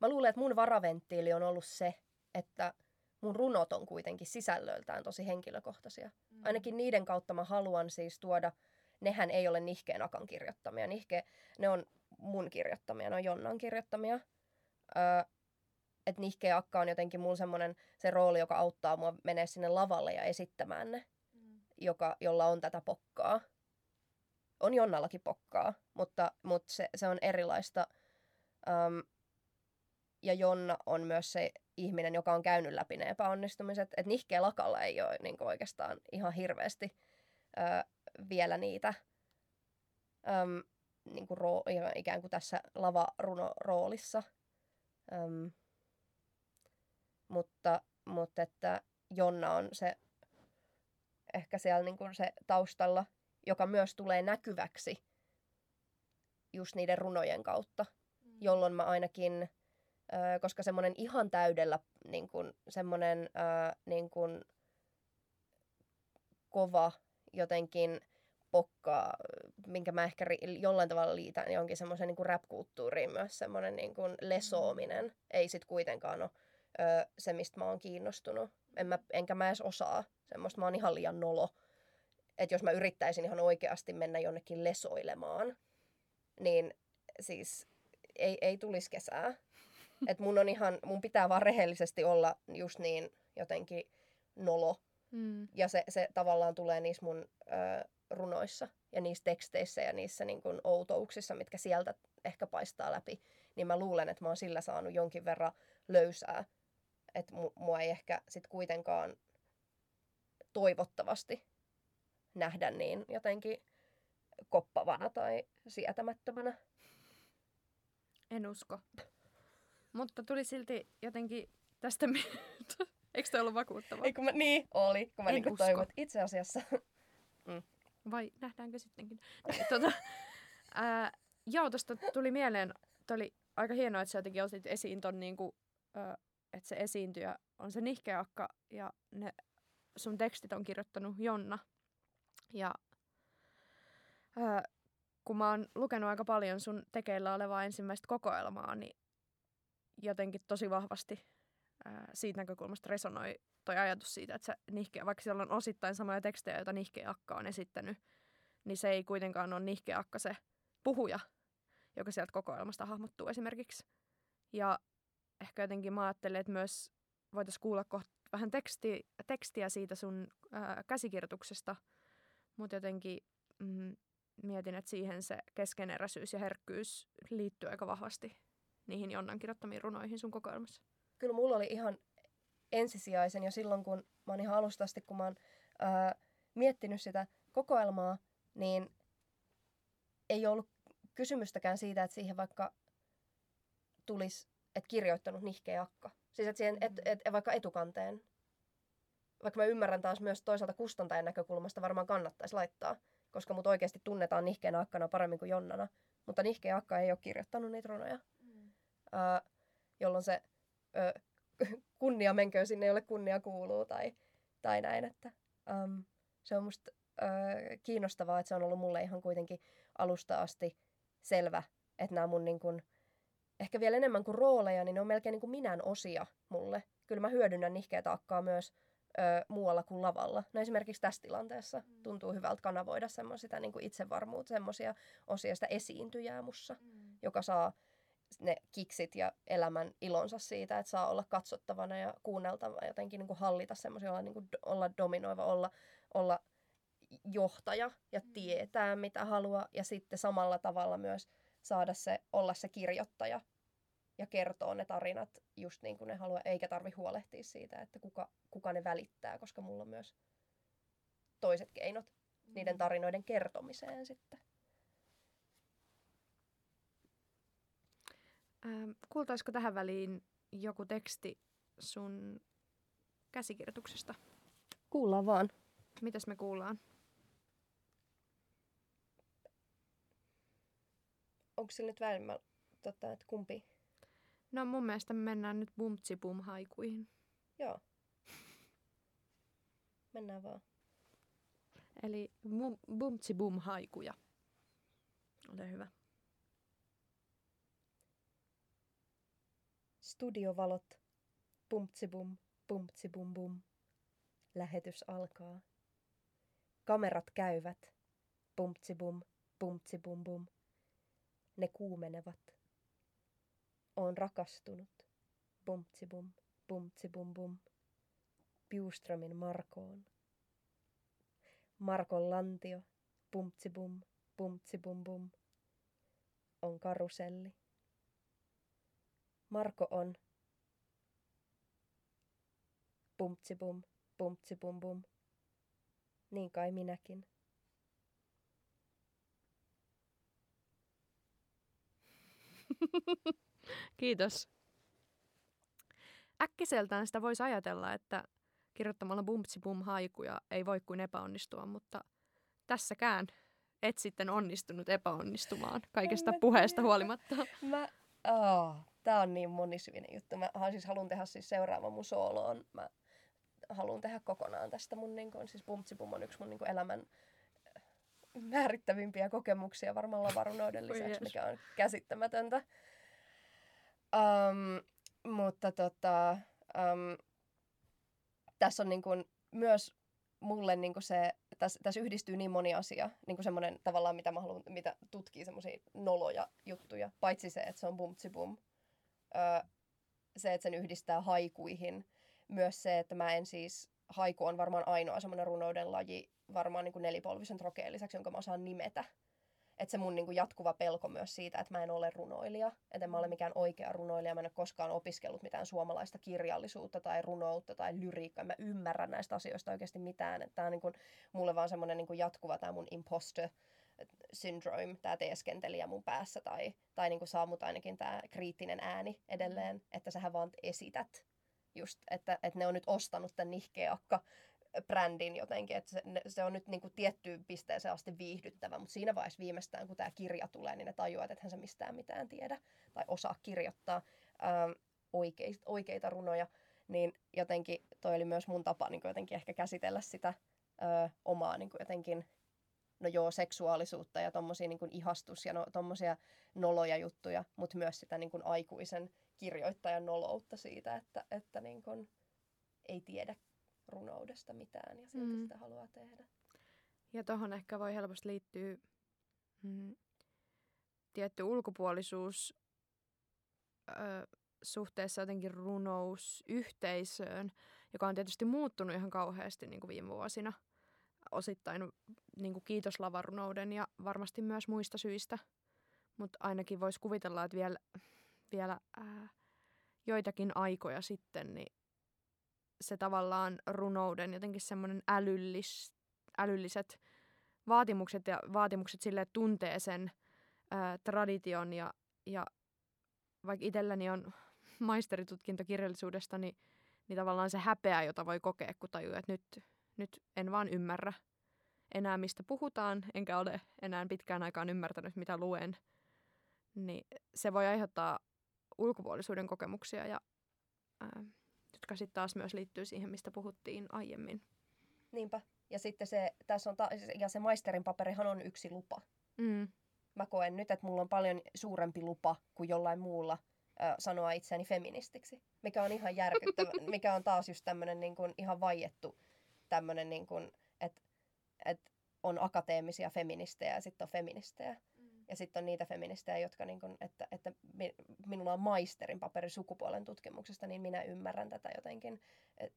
mä luulen, että mun varaventtiili on ollut se, että mun runot on kuitenkin sisällöltään tosi henkilökohtaisia. Mm. Ainakin niiden kautta mä haluan siis tuoda, nehän ei ole Nihkeen Akan kirjoittamia. Nihke, ne on mun kirjoittamia, ne on Jonnan kirjoittamia. Öö, että Nihke ja Akka on jotenkin mun semmoinen se rooli, joka auttaa mua menee sinne lavalle ja esittämään ne, mm. joka, jolla on tätä pokkaa. On Jonnallakin pokkaa, mutta, mutta se, se on erilaista. Um, ja Jonna on myös se ihminen, joka on käynyt läpi ne epäonnistumiset. Että Nihkeä Lakalla ei ole niin oikeastaan ihan hirveästi ö, vielä niitä öm, niin kuin roo, ikään kuin tässä lavaruno-roolissa. Öm, mutta, mutta että Jonna on se ehkä siellä niin kuin se taustalla, joka myös tulee näkyväksi just niiden runojen kautta, mm. jolloin mä ainakin koska semmoinen ihan täydellä niin kun, semmoinen niin kun, kova jotenkin pokka, minkä mä ehkä ri- jollain tavalla liitän jonkin semmoisen niin rap-kulttuuriin myös semmoinen niin kuin lesoominen. Ei sit kuitenkaan ole ö, se, mistä mä oon kiinnostunut. En mä, enkä mä edes osaa semmoista. Mä oon ihan liian nolo. Että jos mä yrittäisin ihan oikeasti mennä jonnekin lesoilemaan, niin siis ei, ei tulisi kesää. että mun on ihan, mun pitää vaan rehellisesti olla just niin jotenkin nolo. Mm. Ja se, se tavallaan tulee niissä mun ö, runoissa ja niissä teksteissä ja niissä niin kuin outouksissa, mitkä sieltä ehkä paistaa läpi, niin mä luulen, että mä oon sillä saanut jonkin verran löysää. Että mua ei ehkä sit kuitenkaan toivottavasti nähdä niin jotenkin koppavana tai sietämättömänä. En usko. Mutta tuli silti jotenkin tästä... Eikö toi ollut vakuuttavaa? Ei, kun mä, niin, oli. Kun mä en niin toivon, itse asiassa... mm. Vai nähdäänkö sittenkin? tuota, ää, joo, tuosta tuli mieleen, oli aika hienoa, että sä jotenkin otit esiin ton, niin kuin, ää, että se esiintyjä on se nihkeakka ja ne sun tekstit on kirjoittanut Jonna. Ja ää, kun mä oon lukenut aika paljon sun tekeillä olevaa ensimmäistä kokoelmaa, niin jotenkin tosi vahvasti ää, siitä näkökulmasta resonoi toi ajatus siitä, että se nihkeä, vaikka siellä on osittain samoja tekstejä, joita Nihkeä Akka on esittänyt, niin se ei kuitenkaan ole Nihkeä Akka se puhuja, joka sieltä kokoelmasta hahmottuu esimerkiksi. Ja ehkä jotenkin mä ajattelen, että myös voitaisiin kuulla kohta vähän teksti, tekstiä siitä sun ää, käsikirjoituksesta, mutta jotenkin mm, mietin, että siihen se keskeneräisyys ja herkkyys liittyy aika vahvasti niihin Jonnan kirjoittamiin runoihin sun kokoelmassa. Kyllä mulla oli ihan ensisijaisen jo silloin, kun mä oon ihan alusta asti, kun mä oon ää, miettinyt sitä kokoelmaa, niin ei ollut kysymystäkään siitä, että siihen vaikka tulisi, että kirjoittanut nihkeä akka. Siis että siihen, et, mm. et, et, vaikka etukanteen. Vaikka mä ymmärrän taas myös toisaalta kustantajan näkökulmasta varmaan kannattaisi laittaa, koska mut oikeasti tunnetaan nihkeänä akkana paremmin kuin Jonnana. Mutta nihkeä akka ei ole kirjoittanut niitä runoja. Mm. Uh, jolloin se uh, kunnia menköön sinne, jolle kunnia kuuluu tai, tai näin. Että, um, se on musta kiinnostavaa, että se on ollut mulle ihan kuitenkin alusta asti selvä, että nämä mun niin kun, ehkä vielä enemmän kuin rooleja, niin ne on melkein niin kuin minän osia mulle. Kyllä mä hyödynnän nihkeä taakkaa myös ö, muualla kuin lavalla. No esimerkiksi tässä tilanteessa mm. tuntuu hyvältä kanavoida semmoista niin itsevarmuutta, semmoisia osia sitä esiintyjää mussa, mm. joka saa ne kiksit ja elämän ilonsa siitä, että saa olla katsottavana ja kuunneltava, jotenkin niin kuin hallita semmoisia, olla, niin kuin, olla dominoiva, olla, olla johtaja ja mm. tietää mitä haluaa ja sitten samalla tavalla myös saada se, olla se kirjoittaja ja kertoo ne tarinat just niin kuin ne haluaa, eikä tarvi huolehtia siitä, että kuka, kuka ne välittää, koska mulla on myös toiset keinot mm. niiden tarinoiden kertomiseen sitten. Ähm, kuultaisiko tähän väliin joku teksti sun käsikirjoituksesta? Kuullaan vaan. Mitäs me kuullaan? Onko sillä nyt välimmä, tota, että kumpi? No mun mielestä me mennään nyt bumtsi bum haikuihin. Joo. Mennään vaan. Eli bumtsi bum haikuja. Ole hyvä. Studiovalot. Pumptsi bum, pumptsi bum bum. Lähetys alkaa. Kamerat käyvät. Pumptsi bum, pumptsi bum bum. Ne kuumenevat. Oon rakastunut. Pumptsi bum, pumptsi bum. Piuströmin Markoon. Markon lantio. Pumptsi bum, pumptsi bum. On karuselli. Marko on pumptsi bum, pumptsi bum bum. Niin kai minäkin. Kiitos. Äkkiseltään sitä voisi ajatella, että kirjoittamalla bumptsi bum haikuja ei voi kuin epäonnistua, mutta tässäkään et sitten onnistunut epäonnistumaan kaikesta puheesta huolimatta. Mä, oh, tää on niin monisyinen juttu. Mä siis haluan tehdä siis seuraavan mun sooloon. Mä haluan tehdä kokonaan tästä mun, niin kun, siis Bumtsibum on yksi mun niin kun, elämän määrittävimpiä kokemuksia varmaan lavarunoiden lisäksi, mikä on käsittämätöntä. Um, mutta tota, um, tässä on niin kun, myös mulle niin se, tässä, tässä yhdistyy niin moni asia, niin kuin semmoinen tavallaan, mitä, mä haluan, mitä tutkii semmoisia noloja juttuja, paitsi se, että se on bum. Öö, se, että sen yhdistää haikuihin, myös se, että mä en siis haiku on varmaan ainoa semmoinen runouden laji, varmaan niin kuin nelipolvisen trokeen lisäksi, jonka mä osaan nimetä. Että se mun niin kuin jatkuva pelko myös siitä, että mä en ole runoilija, että en mä ole mikään oikea runoilija, mä en ole koskaan opiskellut mitään suomalaista kirjallisuutta tai runoutta tai lyriikkaa, mä ymmärrän näistä asioista oikeasti mitään. Että tää on niin kuin, mulle vaan semmoinen niin kuin jatkuva tämä mun imposter syndrome, tämä teeskentelijä mun päässä, tai, tai niin kuin saa mut ainakin tämä kriittinen ääni edelleen, että sähän vaan esität just, että, että ne on nyt ostanut tämän nihkeakka brändin jotenkin, että se, se on nyt niin kuin tiettyyn pisteeseen asti viihdyttävä, mutta siinä vaiheessa viimeistään, kun tämä kirja tulee, niin ne tajuaa, että hän se mistään mitään tiedä tai osaa kirjoittaa ähm, oikeita, oikeita runoja, niin jotenkin toi oli myös mun tapa niin jotenkin ehkä käsitellä sitä ö, omaa niin jotenkin no joo, seksuaalisuutta ja tommosia niin ihastus ja no, tommosia noloja juttuja, mutta myös sitä niin kuin aikuisen kirjoittajan noloutta siitä, että, että niin kuin ei tiedä runoudesta mitään ja silti mm. sitä haluaa tehdä. Ja tuohon ehkä voi helposti liittyä mm, tietty ulkopuolisuus ö, suhteessa jotenkin runousyhteisöön, joka on tietysti muuttunut ihan kauheasti niin kuin viime vuosina – osittain niin kuin kiitos lavarunouden ja varmasti myös muista syistä. Mutta ainakin voisi kuvitella, että vielä, vielä ää, joitakin aikoja sitten niin se tavallaan runouden jotenkin semmoinen älyllis, älylliset vaatimukset ja vaatimukset sille, että tuntee sen ää, tradition ja, ja vaikka itselläni on maisteritutkinto kirjallisuudesta, niin, niin tavallaan se häpeä, jota voi kokea, kun tajuu, että nyt, nyt en vaan ymmärrä enää, mistä puhutaan, enkä ole enää pitkään aikaan ymmärtänyt, mitä luen, niin se voi aiheuttaa ulkopuolisuuden kokemuksia, ja, ää, jotka sitten taas myös liittyy siihen, mistä puhuttiin aiemmin. Niinpä. Ja sitten se, tässä on ta- ja se maisterin paperihan on yksi lupa. Mm. Mä koen nyt, että mulla on paljon suurempi lupa kuin jollain muulla ö, sanoa itseäni feministiksi. Mikä on ihan järkyttävä, mikä on taas just tämmöinen niin kuin ihan vaiettu tämmöinen, niin että, että on akateemisia feministejä ja sitten on feministejä. Ja sitten on niitä feministejä, jotka, niin kun, että, että minulla on maisterin paperi sukupuolen tutkimuksesta, niin minä ymmärrän tätä jotenkin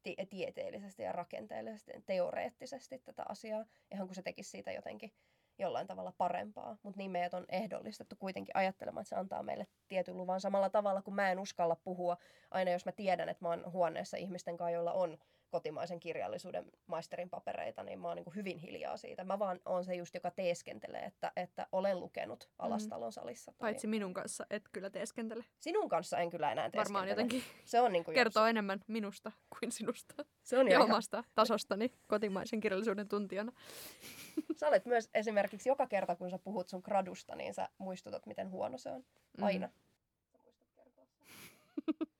ti- tieteellisesti ja rakenteellisesti, teoreettisesti tätä asiaa, ihan kun se tekisi siitä jotenkin jollain tavalla parempaa. Mutta niin meidät on ehdollistettu kuitenkin ajattelemaan, että se antaa meille tietyn luvan samalla tavalla, kun mä en uskalla puhua aina, jos mä tiedän, että mä oon huoneessa ihmisten kanssa, joilla on kotimaisen kirjallisuuden maisterin papereita, niin mä oon niin hyvin hiljaa siitä. Mä vaan oon se just, joka teeskentelee, että, että olen lukenut Alastalon salissa. Tai... Paitsi minun kanssa et kyllä teeskentele. Sinun kanssa en kyllä enää teeskentele. Varmaan jotenkin se on niin kuin kertoo jos... enemmän minusta kuin sinusta. Se on ja ihan... omasta tasostani kotimaisen kirjallisuuden tuntijana. Sä olet myös esimerkiksi joka kerta, kun sä puhut sun gradusta, niin sä muistutat, miten huono se on. Mm. Aina. Mm.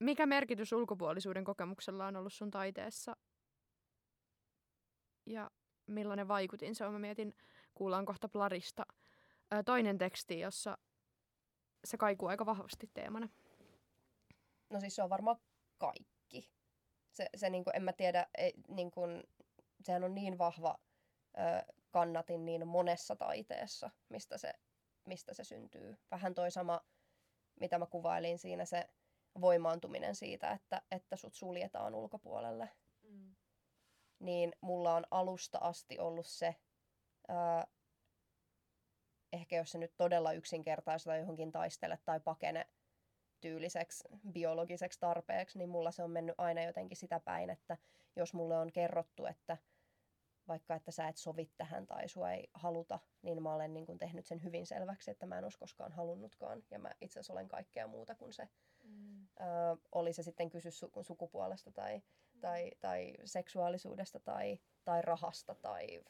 Mikä merkitys ulkopuolisuuden kokemuksella on ollut sun taiteessa? Ja millainen vaikutin se on? Mä mietin, kuullaan kohta Plarista toinen teksti, jossa se kaikuu aika vahvasti teemana. No siis se on varmaan kaikki. Se, se niinku, en mä tiedä, ei, niinku, sehän on niin vahva kannatin niin monessa taiteessa, mistä se, mistä se syntyy. Vähän toi sama, mitä mä kuvailin siinä se voimaantuminen siitä, että, että sut suljetaan ulkopuolelle. Mm. Niin mulla on alusta asti ollut se, ää, ehkä jos se nyt todella yksinkertaista johonkin taistele tai pakene tyyliseksi biologiseksi tarpeeksi, niin mulla se on mennyt aina jotenkin sitä päin, että jos mulle on kerrottu, että vaikka että sä et sovi tähän tai sua ei haluta, niin mä olen niin kun tehnyt sen hyvin selväksi, että mä en olisi koskaan halunnutkaan. Ja mä itse asiassa olen kaikkea muuta kuin se Mm. Ö, oli se sitten kysy su- sukupuolesta tai, mm. tai, tai seksuaalisuudesta tai, tai rahasta tai,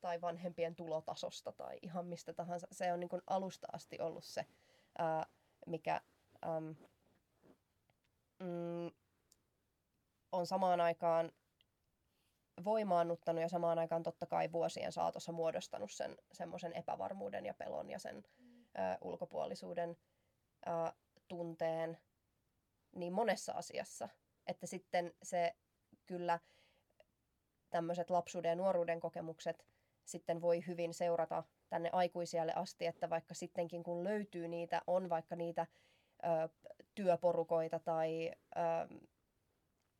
tai vanhempien tulotasosta tai ihan mistä tahansa. Se on niin kuin alusta asti ollut se, ö, mikä äm, mm, on samaan aikaan voimaannuttanut ja samaan aikaan totta kai vuosien saatossa muodostanut sen semmoisen epävarmuuden ja pelon ja sen mm. ö, ulkopuolisuuden ö, tunteen niin monessa asiassa, että sitten se kyllä tämmöiset lapsuuden ja nuoruuden kokemukset sitten voi hyvin seurata tänne aikuisialle asti, että vaikka sittenkin kun löytyy niitä, on vaikka niitä ö, työporukoita tai ö,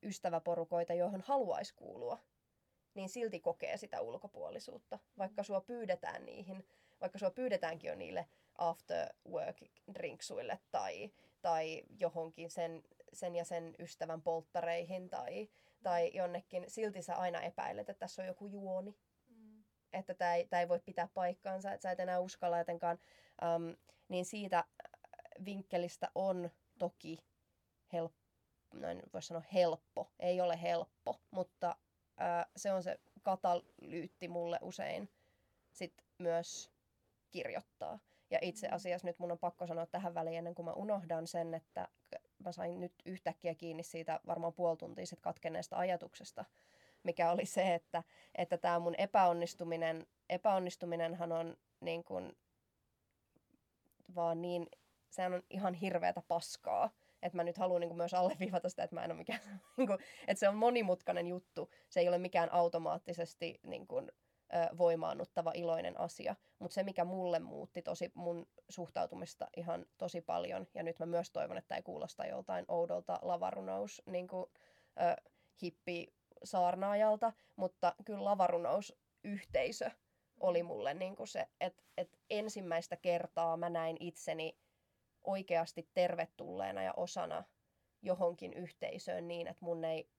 ystäväporukoita, joihin haluaisi kuulua, niin silti kokee sitä ulkopuolisuutta, vaikka sua pyydetään niihin, vaikka sua pyydetäänkin jo niille after work drinksuille tai, tai johonkin sen, sen ja sen ystävän polttareihin tai, tai jonnekin, silti sä aina epäilet, että tässä on joku juoni. Mm. Että tämä ei, ei voi pitää paikkaansa, että sä et enää uskalla jotenkaan. Um, niin siitä vinkkelistä on toki helppo, noin voisi sanoa helppo, ei ole helppo, mutta ää, se on se katalyytti mulle usein sit myös kirjoittaa. Ja itse mm. asiassa nyt mun on pakko sanoa tähän väliin ennen kuin mä unohdan sen, että mä sain nyt yhtäkkiä kiinni siitä varmaan puoli tuntia sit katkenneesta ajatuksesta, mikä oli se, että että tämä mun epäonnistuminen, epäonnistuminenhan on niin kun, vaan niin, sehän on ihan hirveätä paskaa. Että mä nyt haluan niin myös alleviivata sitä, että mä en ole mikään, niin kuin, että se on monimutkainen juttu. Se ei ole mikään automaattisesti niin kuin, voimaannuttava iloinen asia. Mutta se, mikä mulle muutti tosi mun suhtautumista ihan tosi paljon, ja nyt mä myös toivon, että ei kuulosta joltain oudolta lavarunous niin kuin, ö, hippi saarnaajalta, mutta kyllä lavarunous yhteisö oli mulle niin kuin se, että, että ensimmäistä kertaa mä näin itseni oikeasti tervetulleena ja osana johonkin yhteisöön niin, että mun ei,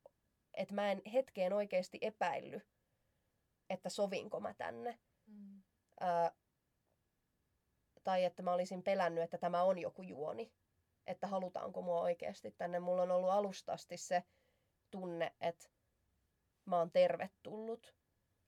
että mä en hetkeen oikeasti epäilly, että sovinko mä tänne. Mm. Ää, tai että mä olisin pelännyt, että tämä on joku juoni. Että halutaanko mua oikeasti tänne. Mulla on ollut alustasti se tunne, että mä oon tervetullut.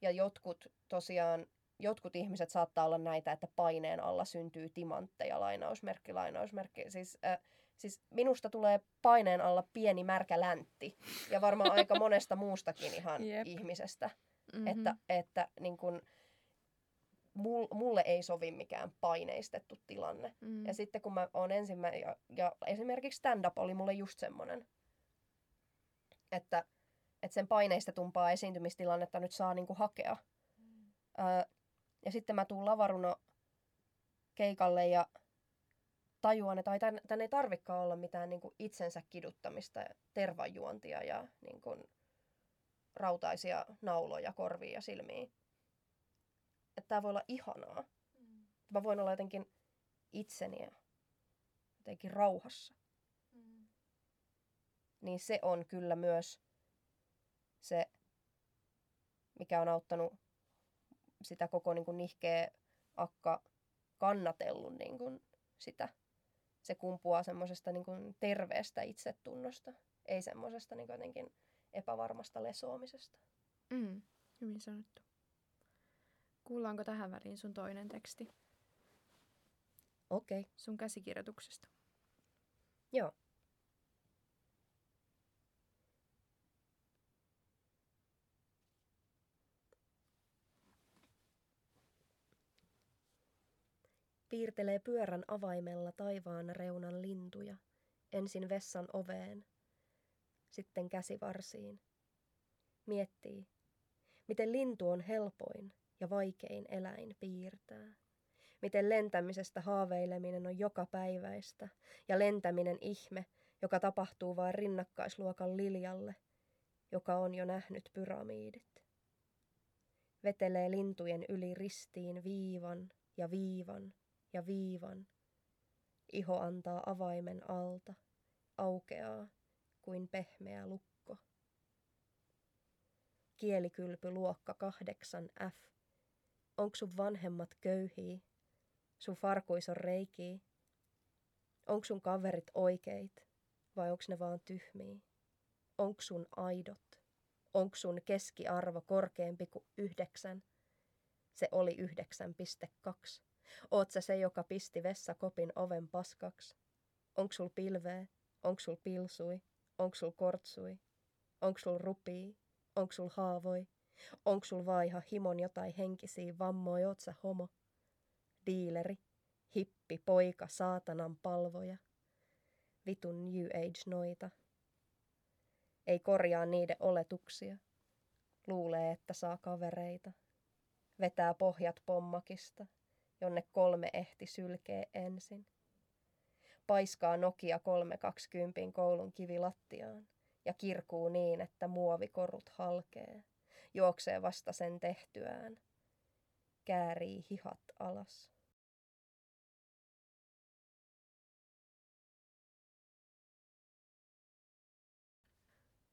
Ja jotkut tosiaan, jotkut ihmiset saattaa olla näitä, että paineen alla syntyy timantteja, lainausmerkki, lainausmerkki. Siis, äh, siis minusta tulee paineen alla pieni märkä läntti. Ja varmaan aika monesta muustakin ihan Jep. ihmisestä. Mm-hmm. Että, että niin kun, mulle ei sovi mikään paineistettu tilanne. Mm. Ja sitten kun mä oon ensimmäinen, ja, ja esimerkiksi stand-up oli mulle just semmonen, että, että sen paineistetumpaa esiintymistilannetta nyt saa niinku hakea. Mm. Öö, ja sitten mä tuun lavaruno keikalle ja tajuan, että tänne, tänne ei tarvikaan olla mitään niin kuin itsensä kiduttamista, tervajuontia ja niin kuin, rautaisia nauloja korviin ja silmiin. Että tämä voi olla ihanaa. Mm. Mä voin olla jotenkin itseni ja jotenkin rauhassa. Mm. Niin se on kyllä myös se, mikä on auttanut sitä koko niin kuin nihkeä akka kannatellut niin kuin sitä. Se kumpuaa semmoisesta niin kuin terveestä itsetunnosta, ei semmoisesta niin jotenkin epävarmasta lesoamisesta. Mm, hyvin sanottu. Kuullaanko tähän väliin sun toinen teksti? Okei. Okay. Sun käsikirjoituksesta. Joo. Piirtelee pyörän avaimella taivaan reunan lintuja, ensin vessan oveen, sitten käsivarsiin. Miettii, miten lintu on helpoin ja vaikein eläin piirtää. Miten lentämisestä haaveileminen on joka päiväistä ja lentäminen ihme, joka tapahtuu vain rinnakkaisluokan liljalle, joka on jo nähnyt pyramiidit. Vetelee lintujen yli ristiin viivan ja viivan ja viivan. Iho antaa avaimen alta, aukeaa kuin pehmeä lukko. Kielikylpy luokka kahdeksan F. Onks sun vanhemmat köyhii? Sun farkuis on reikii? Onks sun kaverit oikeit? Vai onks ne vaan tyhmii? Onks sun aidot? Onks sun keskiarvo korkeampi kuin yhdeksän? Se oli 9,2. Oot sä se, joka pisti vessakopin oven paskaksi? Onks sul pilvee? Onks sul pilsui? Onks sul kortsui? Onks sul rupii? Onks sul haavoi? Onks sul vaiha himon jotain henkisiä vammoi, oot sä homo? Diileri, hippi, poika, saatanan palvoja. Vitun New Age noita. Ei korjaa niiden oletuksia. Luulee, että saa kavereita. Vetää pohjat pommakista, jonne kolme ehti sylkee ensin paiskaa Nokia 320 koulun kivilattiaan ja kirkuu niin, että muovikorut halkee. Juoksee vasta sen tehtyään. Käärii hihat alas.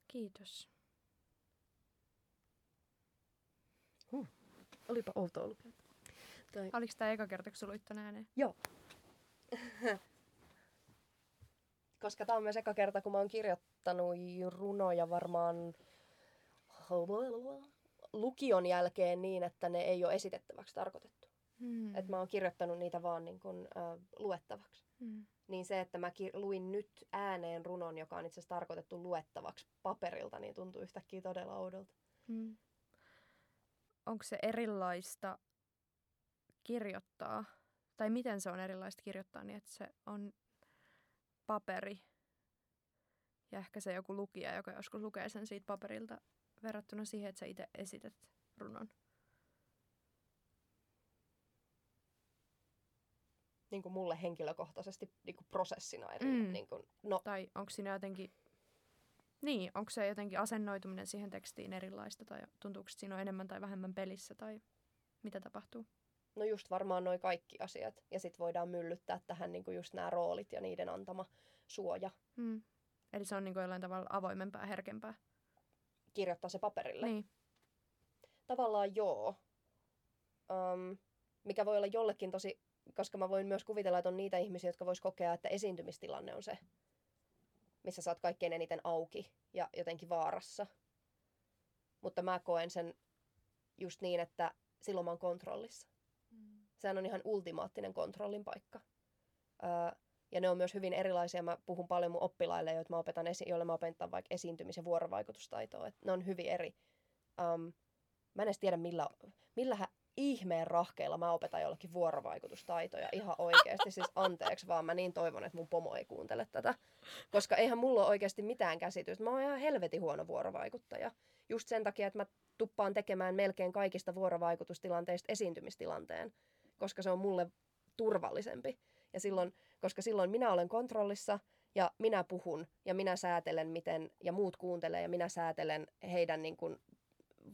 Kiitos. Huh. Olipa outoa lukea. Tai... Oliko tämä eka kerta, kun sä luit ääneen? Joo. Koska tämä on myös eka kerta, kun mä oon kirjoittanut runoja varmaan lukion jälkeen niin, että ne ei ole esitettäväksi tarkoitettu. Hmm. Että mä oon kirjoittanut niitä vaan niin kun, äh, luettavaksi. Hmm. Niin se, että mä ki- luin nyt ääneen runon, joka on itse asiassa tarkoitettu luettavaksi paperilta, niin tuntuu yhtäkkiä todella oudolta. Hmm. Onko se erilaista kirjoittaa? Tai miten se on erilaista kirjoittaa niin, että se on paperi ja ehkä se joku lukija, joka joskus lukee sen siitä paperilta verrattuna siihen, että sä itse esität runon? Niin kuin mulle henkilökohtaisesti niin kuin prosessina eri. Mm. Niin kuin, no, Tai onko siinä jotenkin, niin, onko se jotenkin asennoituminen siihen tekstiin erilaista tai tuntuuko, siinä on enemmän tai vähemmän pelissä tai mitä tapahtuu? No just varmaan noin kaikki asiat. Ja sitten voidaan myllyttää tähän niin kuin just nämä roolit ja niiden antama suoja. Mm. Eli se on niin kuin jollain tavalla avoimempaa herkempää. Kirjoittaa se paperille. Niin. Tavallaan joo. Um, mikä voi olla jollekin tosi, koska mä voin myös kuvitella, että on niitä ihmisiä, jotka vois kokea, että esiintymistilanne on se, missä sä oot kaikkein eniten auki ja jotenkin vaarassa. Mutta mä koen sen just niin, että silloin mä oon kontrollissa. Sehän on ihan ultimaattinen kontrollin paikka. Öö, ja ne on myös hyvin erilaisia. Mä puhun paljon mun oppilaille, joita mä opetan esi- joille mä opetan vaikka esiintymis- ja vuorovaikutustaitoa. Et ne on hyvin eri. Um, mä en edes tiedä, millä, millähän ihmeen rahkeilla mä opetan jollekin vuorovaikutustaitoja. Ihan oikeasti. Siis anteeksi vaan, mä niin toivon, että mun pomo ei kuuntele tätä. Koska eihän mulla ole oikeasti mitään käsitystä. Mä oon ihan helvetin huono vuorovaikuttaja. Just sen takia, että mä tuppaan tekemään melkein kaikista vuorovaikutustilanteista esiintymistilanteen koska se on mulle turvallisempi. Ja silloin, koska silloin minä olen kontrollissa ja minä puhun ja minä säätelen miten, ja muut kuuntelee ja minä säätelen heidän niin kuin,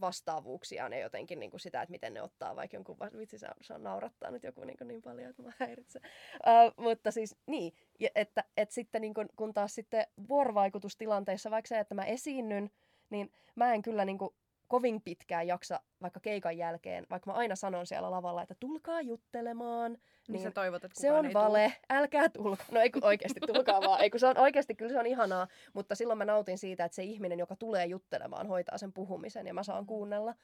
vastaavuuksiaan ja jotenkin niin kuin sitä, että miten ne ottaa vaikka jonkun, vitsi se on, se on naurattaa nyt joku niin, kuin niin paljon, että mä häiritsen. Uh, mutta siis niin, että, että sitten niin kuin, kun taas sitten vuorovaikutustilanteissa, vaikka se, että mä esiinnyn, niin mä en kyllä niin kuin, kovin pitkään jaksa vaikka keikan jälkeen, vaikka mä aina sanon siellä lavalla, että tulkaa juttelemaan. Niin, Niin sä toivot, että se on ei vale, älkää tulkaa. No ei kun oikeasti tulkaa vaan. Ei kun se on oikeasti, kyllä se on ihanaa, mutta silloin mä nautin siitä, että se ihminen, joka tulee juttelemaan, hoitaa sen puhumisen ja mä saan kuunnella.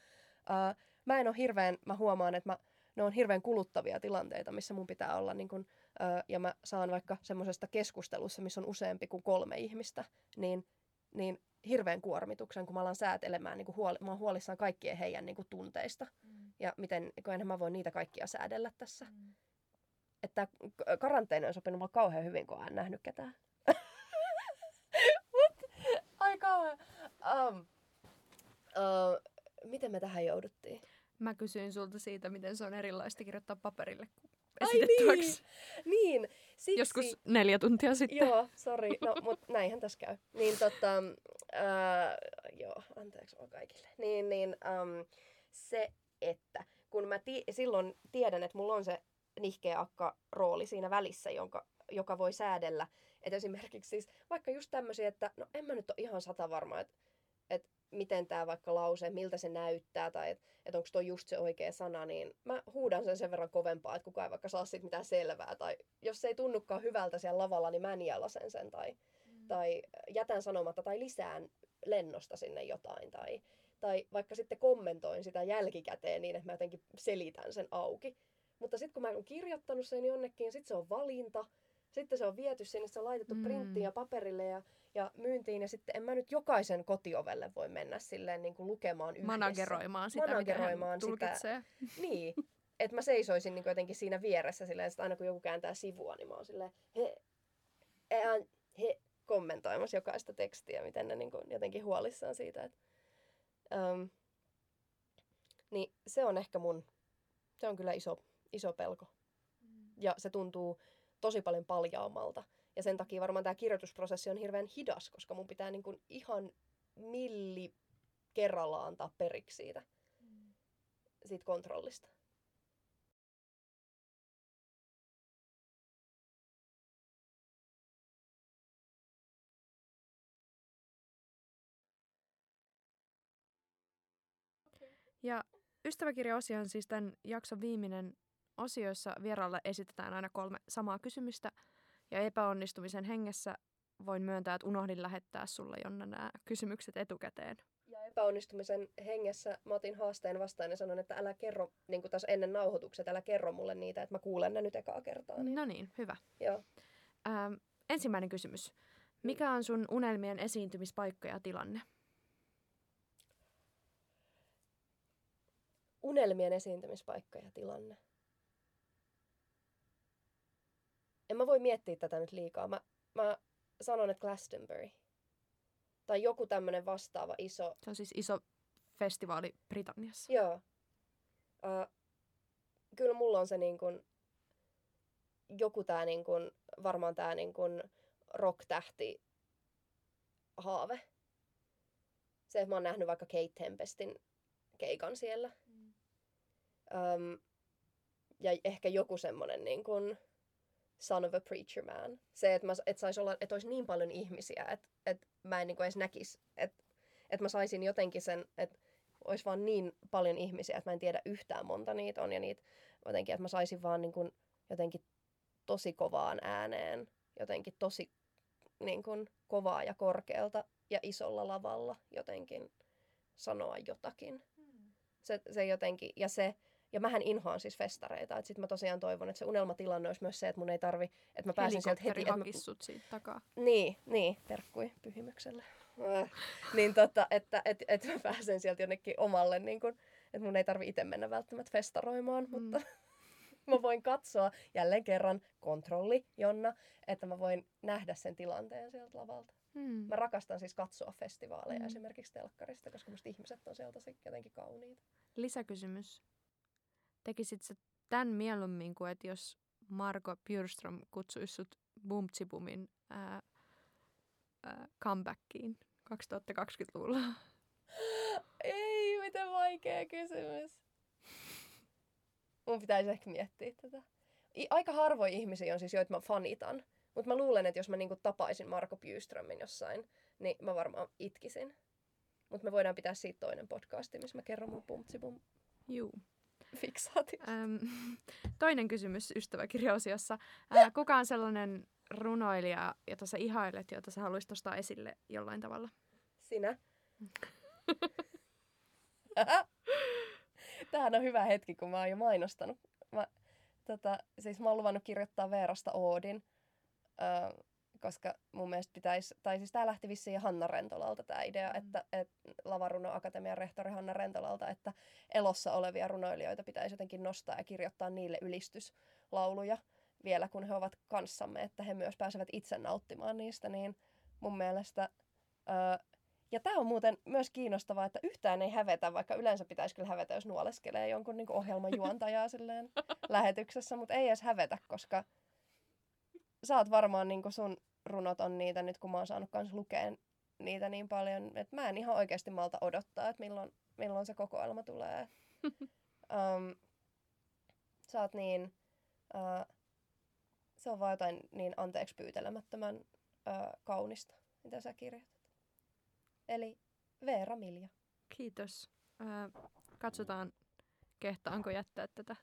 Uh, mä en ole hirveän, mä huomaan, että mä, ne on hirveän kuluttavia tilanteita, missä mun pitää olla niin kun, uh, ja mä saan vaikka semmoisesta keskustelussa, missä on useampi kuin kolme ihmistä, niin, niin hirveän kuormituksen, kun mä alan säätelemään, niin kuin huoli, mä oon huolissaan kaikkien heidän niin kuin tunteista. Mm. Ja miten, kun enhän mä voin niitä kaikkia säädellä tässä. Mm. Että karanteeni on sopinut mulle kauhean hyvin, kun en nähnyt ketään. Mut, ai kauhean. Um, uh, miten me tähän jouduttiin? Mä kysyin sulta siitä, miten se on erilaista kirjoittaa paperille kuin Ai esitettäväksi. niin, niin. Siksi... Joskus neljä tuntia sitten. Joo, sori. No, mut näinhän tässä käy. Niin tota, ää, joo, anteeksi vaan kaikille. Niin, niin äm, se, että kun mä ti- silloin tiedän, että mulla on se nihkeä akka rooli siinä välissä, jonka, joka voi säädellä. Että esimerkiksi siis vaikka just tämmöisiä, että no en mä nyt ole ihan sata varma, että, että miten tämä vaikka lause, miltä se näyttää tai että et onko toi just se oikea sana, niin mä huudan sen sen verran kovempaa, että kukaan ei vaikka saa siitä mitään selvää. Tai jos se ei tunnukaan hyvältä siellä lavalla, niin mä nielasen sen tai, mm. tai jätän sanomatta tai lisään lennosta sinne jotain. Tai, tai vaikka sitten kommentoin sitä jälkikäteen niin, että mä jotenkin selitän sen auki. Mutta sitten kun mä oon kirjoittanut sen jonnekin, sitten se on valinta. Sitten se on viety sinne, se on laitettu mm. printtiin ja paperille ja, ja myyntiin. Ja sitten en mä nyt jokaisen kotiovelle voi mennä silleen niin kuin lukemaan yhdessä. Manageroimaan sitä, Manageroimaan mitä tulkitsee. Sitä. Niin. Että mä seisoisin niin kuin jotenkin siinä vieressä silleen, että aina kun joku kääntää sivua, niin mä oon silleen, he, he, he kommentoimassa jokaista tekstiä, miten ne niin kuin jotenkin huolissaan siitä. Että, um, niin se on ehkä mun, se on kyllä iso, iso pelko. Ja se tuntuu tosi paljon paljaammalta. Ja sen takia varmaan tämä kirjoitusprosessi on hirveän hidas, koska mun pitää niin kuin ihan milli kerrallaan antaa periksi siitä, siitä kontrollista. Ja ystäväkirjaosio on siis tämän jakson viimeinen osio, jossa vieraalle esitetään aina kolme samaa kysymystä. Ja epäonnistumisen hengessä voin myöntää, että unohdin lähettää sulle Jonna nämä kysymykset etukäteen. Ja epäonnistumisen hengessä mä otin haasteen vastaan ja sanoin, että älä kerro, niin kuin taas ennen nauhoitukset, älä kerro mulle niitä, että mä kuulen ne nyt ekaa kertaa. Niin. No niin, hyvä. Joo. Ähm, ensimmäinen kysymys. Mikä on sun unelmien esiintymispaikka ja tilanne? Unelmien esiintymispaikka ja tilanne. En mä voi miettiä tätä nyt liikaa. Mä, mä sanon, että Glastonbury. Tai joku tämmönen vastaava iso. Se on siis iso festivaali Britanniassa. Joo. Uh, kyllä mulla on se niin kun, joku tää niin kun, varmaan tää niin kun rock-tähti haave. Se, että mä oon nähnyt vaikka Kate Tempestin keikan siellä. Mm. Um, ja ehkä joku semmonen niin kun, son of a preacher man. Se, että, mä, että, sais olla, että olisi niin paljon ihmisiä, että, että mä en niin edes näkisi, että, että mä saisin jotenkin sen, että olisi vaan niin paljon ihmisiä, että mä en tiedä yhtään monta niitä on. Ja niitä jotenkin, että mä saisin vaan niin kuin jotenkin tosi kovaan ääneen, jotenkin tosi niin kuin kovaa ja korkealta ja isolla lavalla jotenkin sanoa jotakin. Hmm. Se, se jotenkin, ja se, ja mähän inhoan siis festareita. Että sit mä tosiaan toivon, että se unelmatilanne olisi myös se, että mun ei tarvi, että mä pääsin sieltä heti. Että mä... siitä takaa. Niin, niin, terkkui pyhimykselle. Äh. niin tota, että et, et mä pääsen sieltä jonnekin omalle, niin kun, että mun ei tarvi itse mennä välttämättä festaroimaan, mm. mutta mä voin katsoa jälleen kerran kontrolli, Jonna, että mä voin nähdä sen tilanteen sieltä lavalta. Mm. Mä rakastan siis katsoa festivaaleja mm. esimerkiksi telkkarista, koska musta ihmiset on sieltä jotenkin kauniita. Lisäkysymys tekisit sä tämän mieluummin kuin, että jos Marko Bjurström kutsuisi sut Bumtsibumin ää, ää, comebackiin 2020-luvulla? Ei, miten vaikea kysymys. Mun pitäisi ehkä miettiä tätä. I- aika harvoin ihmisiä on siis, joita mä fanitan. Mutta mä luulen, että jos mä niinku tapaisin Marko Bjurströmin jossain, niin mä varmaan itkisin. Mutta me voidaan pitää siitä toinen podcasti, missä mä kerron mun bumtsibum. Juu fiksaatiosta. Ähm, toinen kysymys ystäväkirjaosiossa. Äh, kuka on sellainen runoilija, jota sä ihailet, jota sä haluaisit nostaa esille jollain tavalla? Sinä. Tämähän on hyvä hetki, kun mä oon jo mainostanut. Mä, tota, siis mä oon luvannut kirjoittaa Veerasta Oodin. Öö, koska mun mielestä pitäisi, tai siis tämä lähti vissiin Hanna Rentolalta tämä idea, mm. että, että Lavaruno Akatemian rehtori Hanna Rentolalta, että elossa olevia runoilijoita pitäisi jotenkin nostaa ja kirjoittaa niille ylistyslauluja vielä, kun he ovat kanssamme, että he myös pääsevät itse nauttimaan niistä, niin mun mielestä... Öö, ja tämä on muuten myös kiinnostavaa, että yhtään ei hävetä, vaikka yleensä pitäisi kyllä hävetä, jos nuoleskelee jonkun niin ohjelman juontajaa silleen lähetyksessä, mutta ei edes hävetä, koska sä oot varmaan niin sun runot on niitä nyt, kun mä oon saanut kans lukea niitä niin paljon, että mä en ihan oikeasti malta odottaa, että milloin, milloin se kokoelma tulee. um, sä oot niin, uh, se on vaan jotain niin anteeksi pyytelemättömän uh, kaunista, mitä sä kirjoitat. Eli Veera Milja. Kiitos. Uh, katsotaan, kehtaanko jättää tätä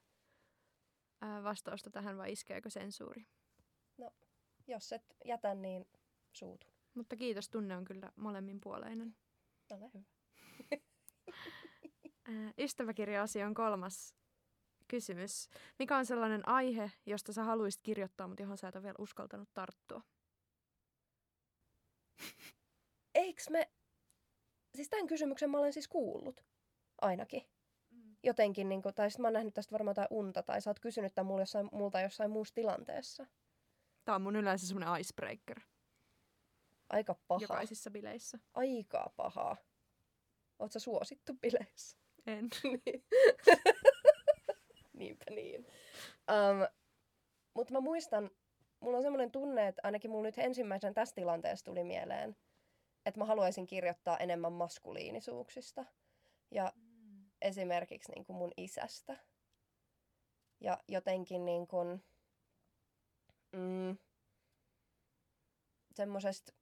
uh, vastausta tähän vai iskeekö sensuuri. Jos et jätä, niin suutu. Mutta kiitos, tunne on kyllä molemminpuoleinen. Ole hyvä. Ystäväkirja-asia on kolmas kysymys. Mikä on sellainen aihe, josta sä haluaisit kirjoittaa, mutta johon sä et ole vielä uskaltanut tarttua? Eiks me... Siis tämän kysymyksen mä olen siis kuullut. Ainakin. Mm. Jotenkin, niin kuin, tai sitten mä oon nähnyt tästä varmaan jotain unta, tai sä oot kysynyt tämän mulle jossain, multa jossain muussa tilanteessa. Tämä on mun yleensä semmoinen icebreaker. Aika paha. Jokaisissa bileissä. Aika paha. Oletko suosittu bileissä? En. Niin. Niinpä niin. Um, mutta mä muistan, mulla on semmoinen tunne, että ainakin mulla nyt ensimmäisen tässä tilanteessa tuli mieleen, että mä haluaisin kirjoittaa enemmän maskuliinisuuksista. Ja mm. esimerkiksi niin kuin mun isästä. Ja jotenkin niin kuin, mm, semmoisesta,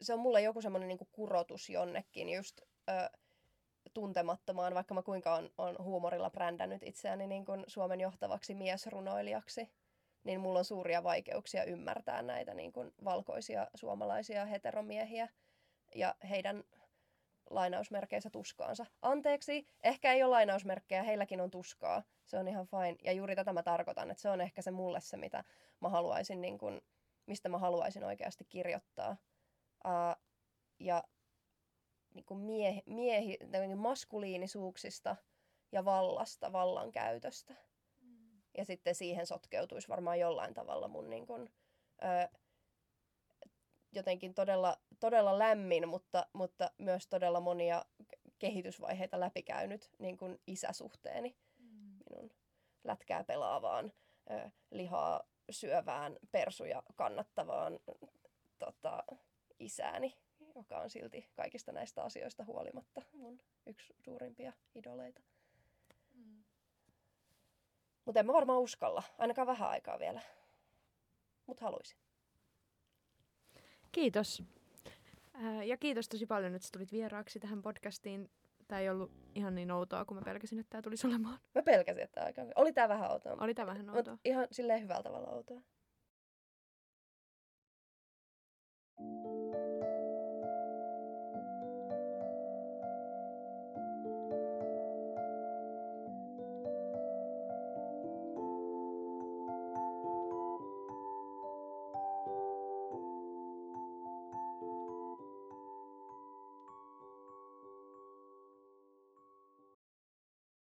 se on mulle joku semmoinen niin kurotus jonnekin just ö, tuntemattomaan, vaikka mä kuinka on, on huumorilla brändännyt itseäni niin kuin Suomen johtavaksi miesrunoilijaksi, niin mulla on suuria vaikeuksia ymmärtää näitä niin kuin valkoisia suomalaisia heteromiehiä ja heidän lainausmerkeissä tuskaansa. Anteeksi, ehkä ei ole lainausmerkkejä, heilläkin on tuskaa. Se on ihan fine. Ja juuri tätä mä tarkoitan, että se on ehkä se mulle se, mitä mä haluaisin, niin kun, mistä mä haluaisin oikeasti kirjoittaa. Uh, ja niin kuin miehi, miehi, maskuliinisuuksista ja vallasta, vallankäytöstä. Mm. Ja sitten siihen sotkeutuisi varmaan jollain tavalla mun niin kuin, ö, jotenkin todella, todella lämmin, mutta, mutta myös todella monia kehitysvaiheita läpikäynyt niin kuin isäsuhteeni mm. minun lätkää pelaavaan, ö, lihaa syövään, persuja kannattavaan tota, isääni joka on silti kaikista näistä asioista huolimatta mun yksi suurimpia idoleita. Mm. Mutta en mä varmaan uskalla, ainakaan vähän aikaa vielä. Mutta haluaisin. Kiitos. ja kiitos tosi paljon, että tulit vieraaksi tähän podcastiin. Tämä ei ollut ihan niin outoa, kun mä pelkäsin, että tämä tulisi olemaan. Mä pelkäsin, että aika... Oli tämä vähän outoa. Oli tämä vähän outoa. Mut ihan silleen hyvällä tavalla outoa.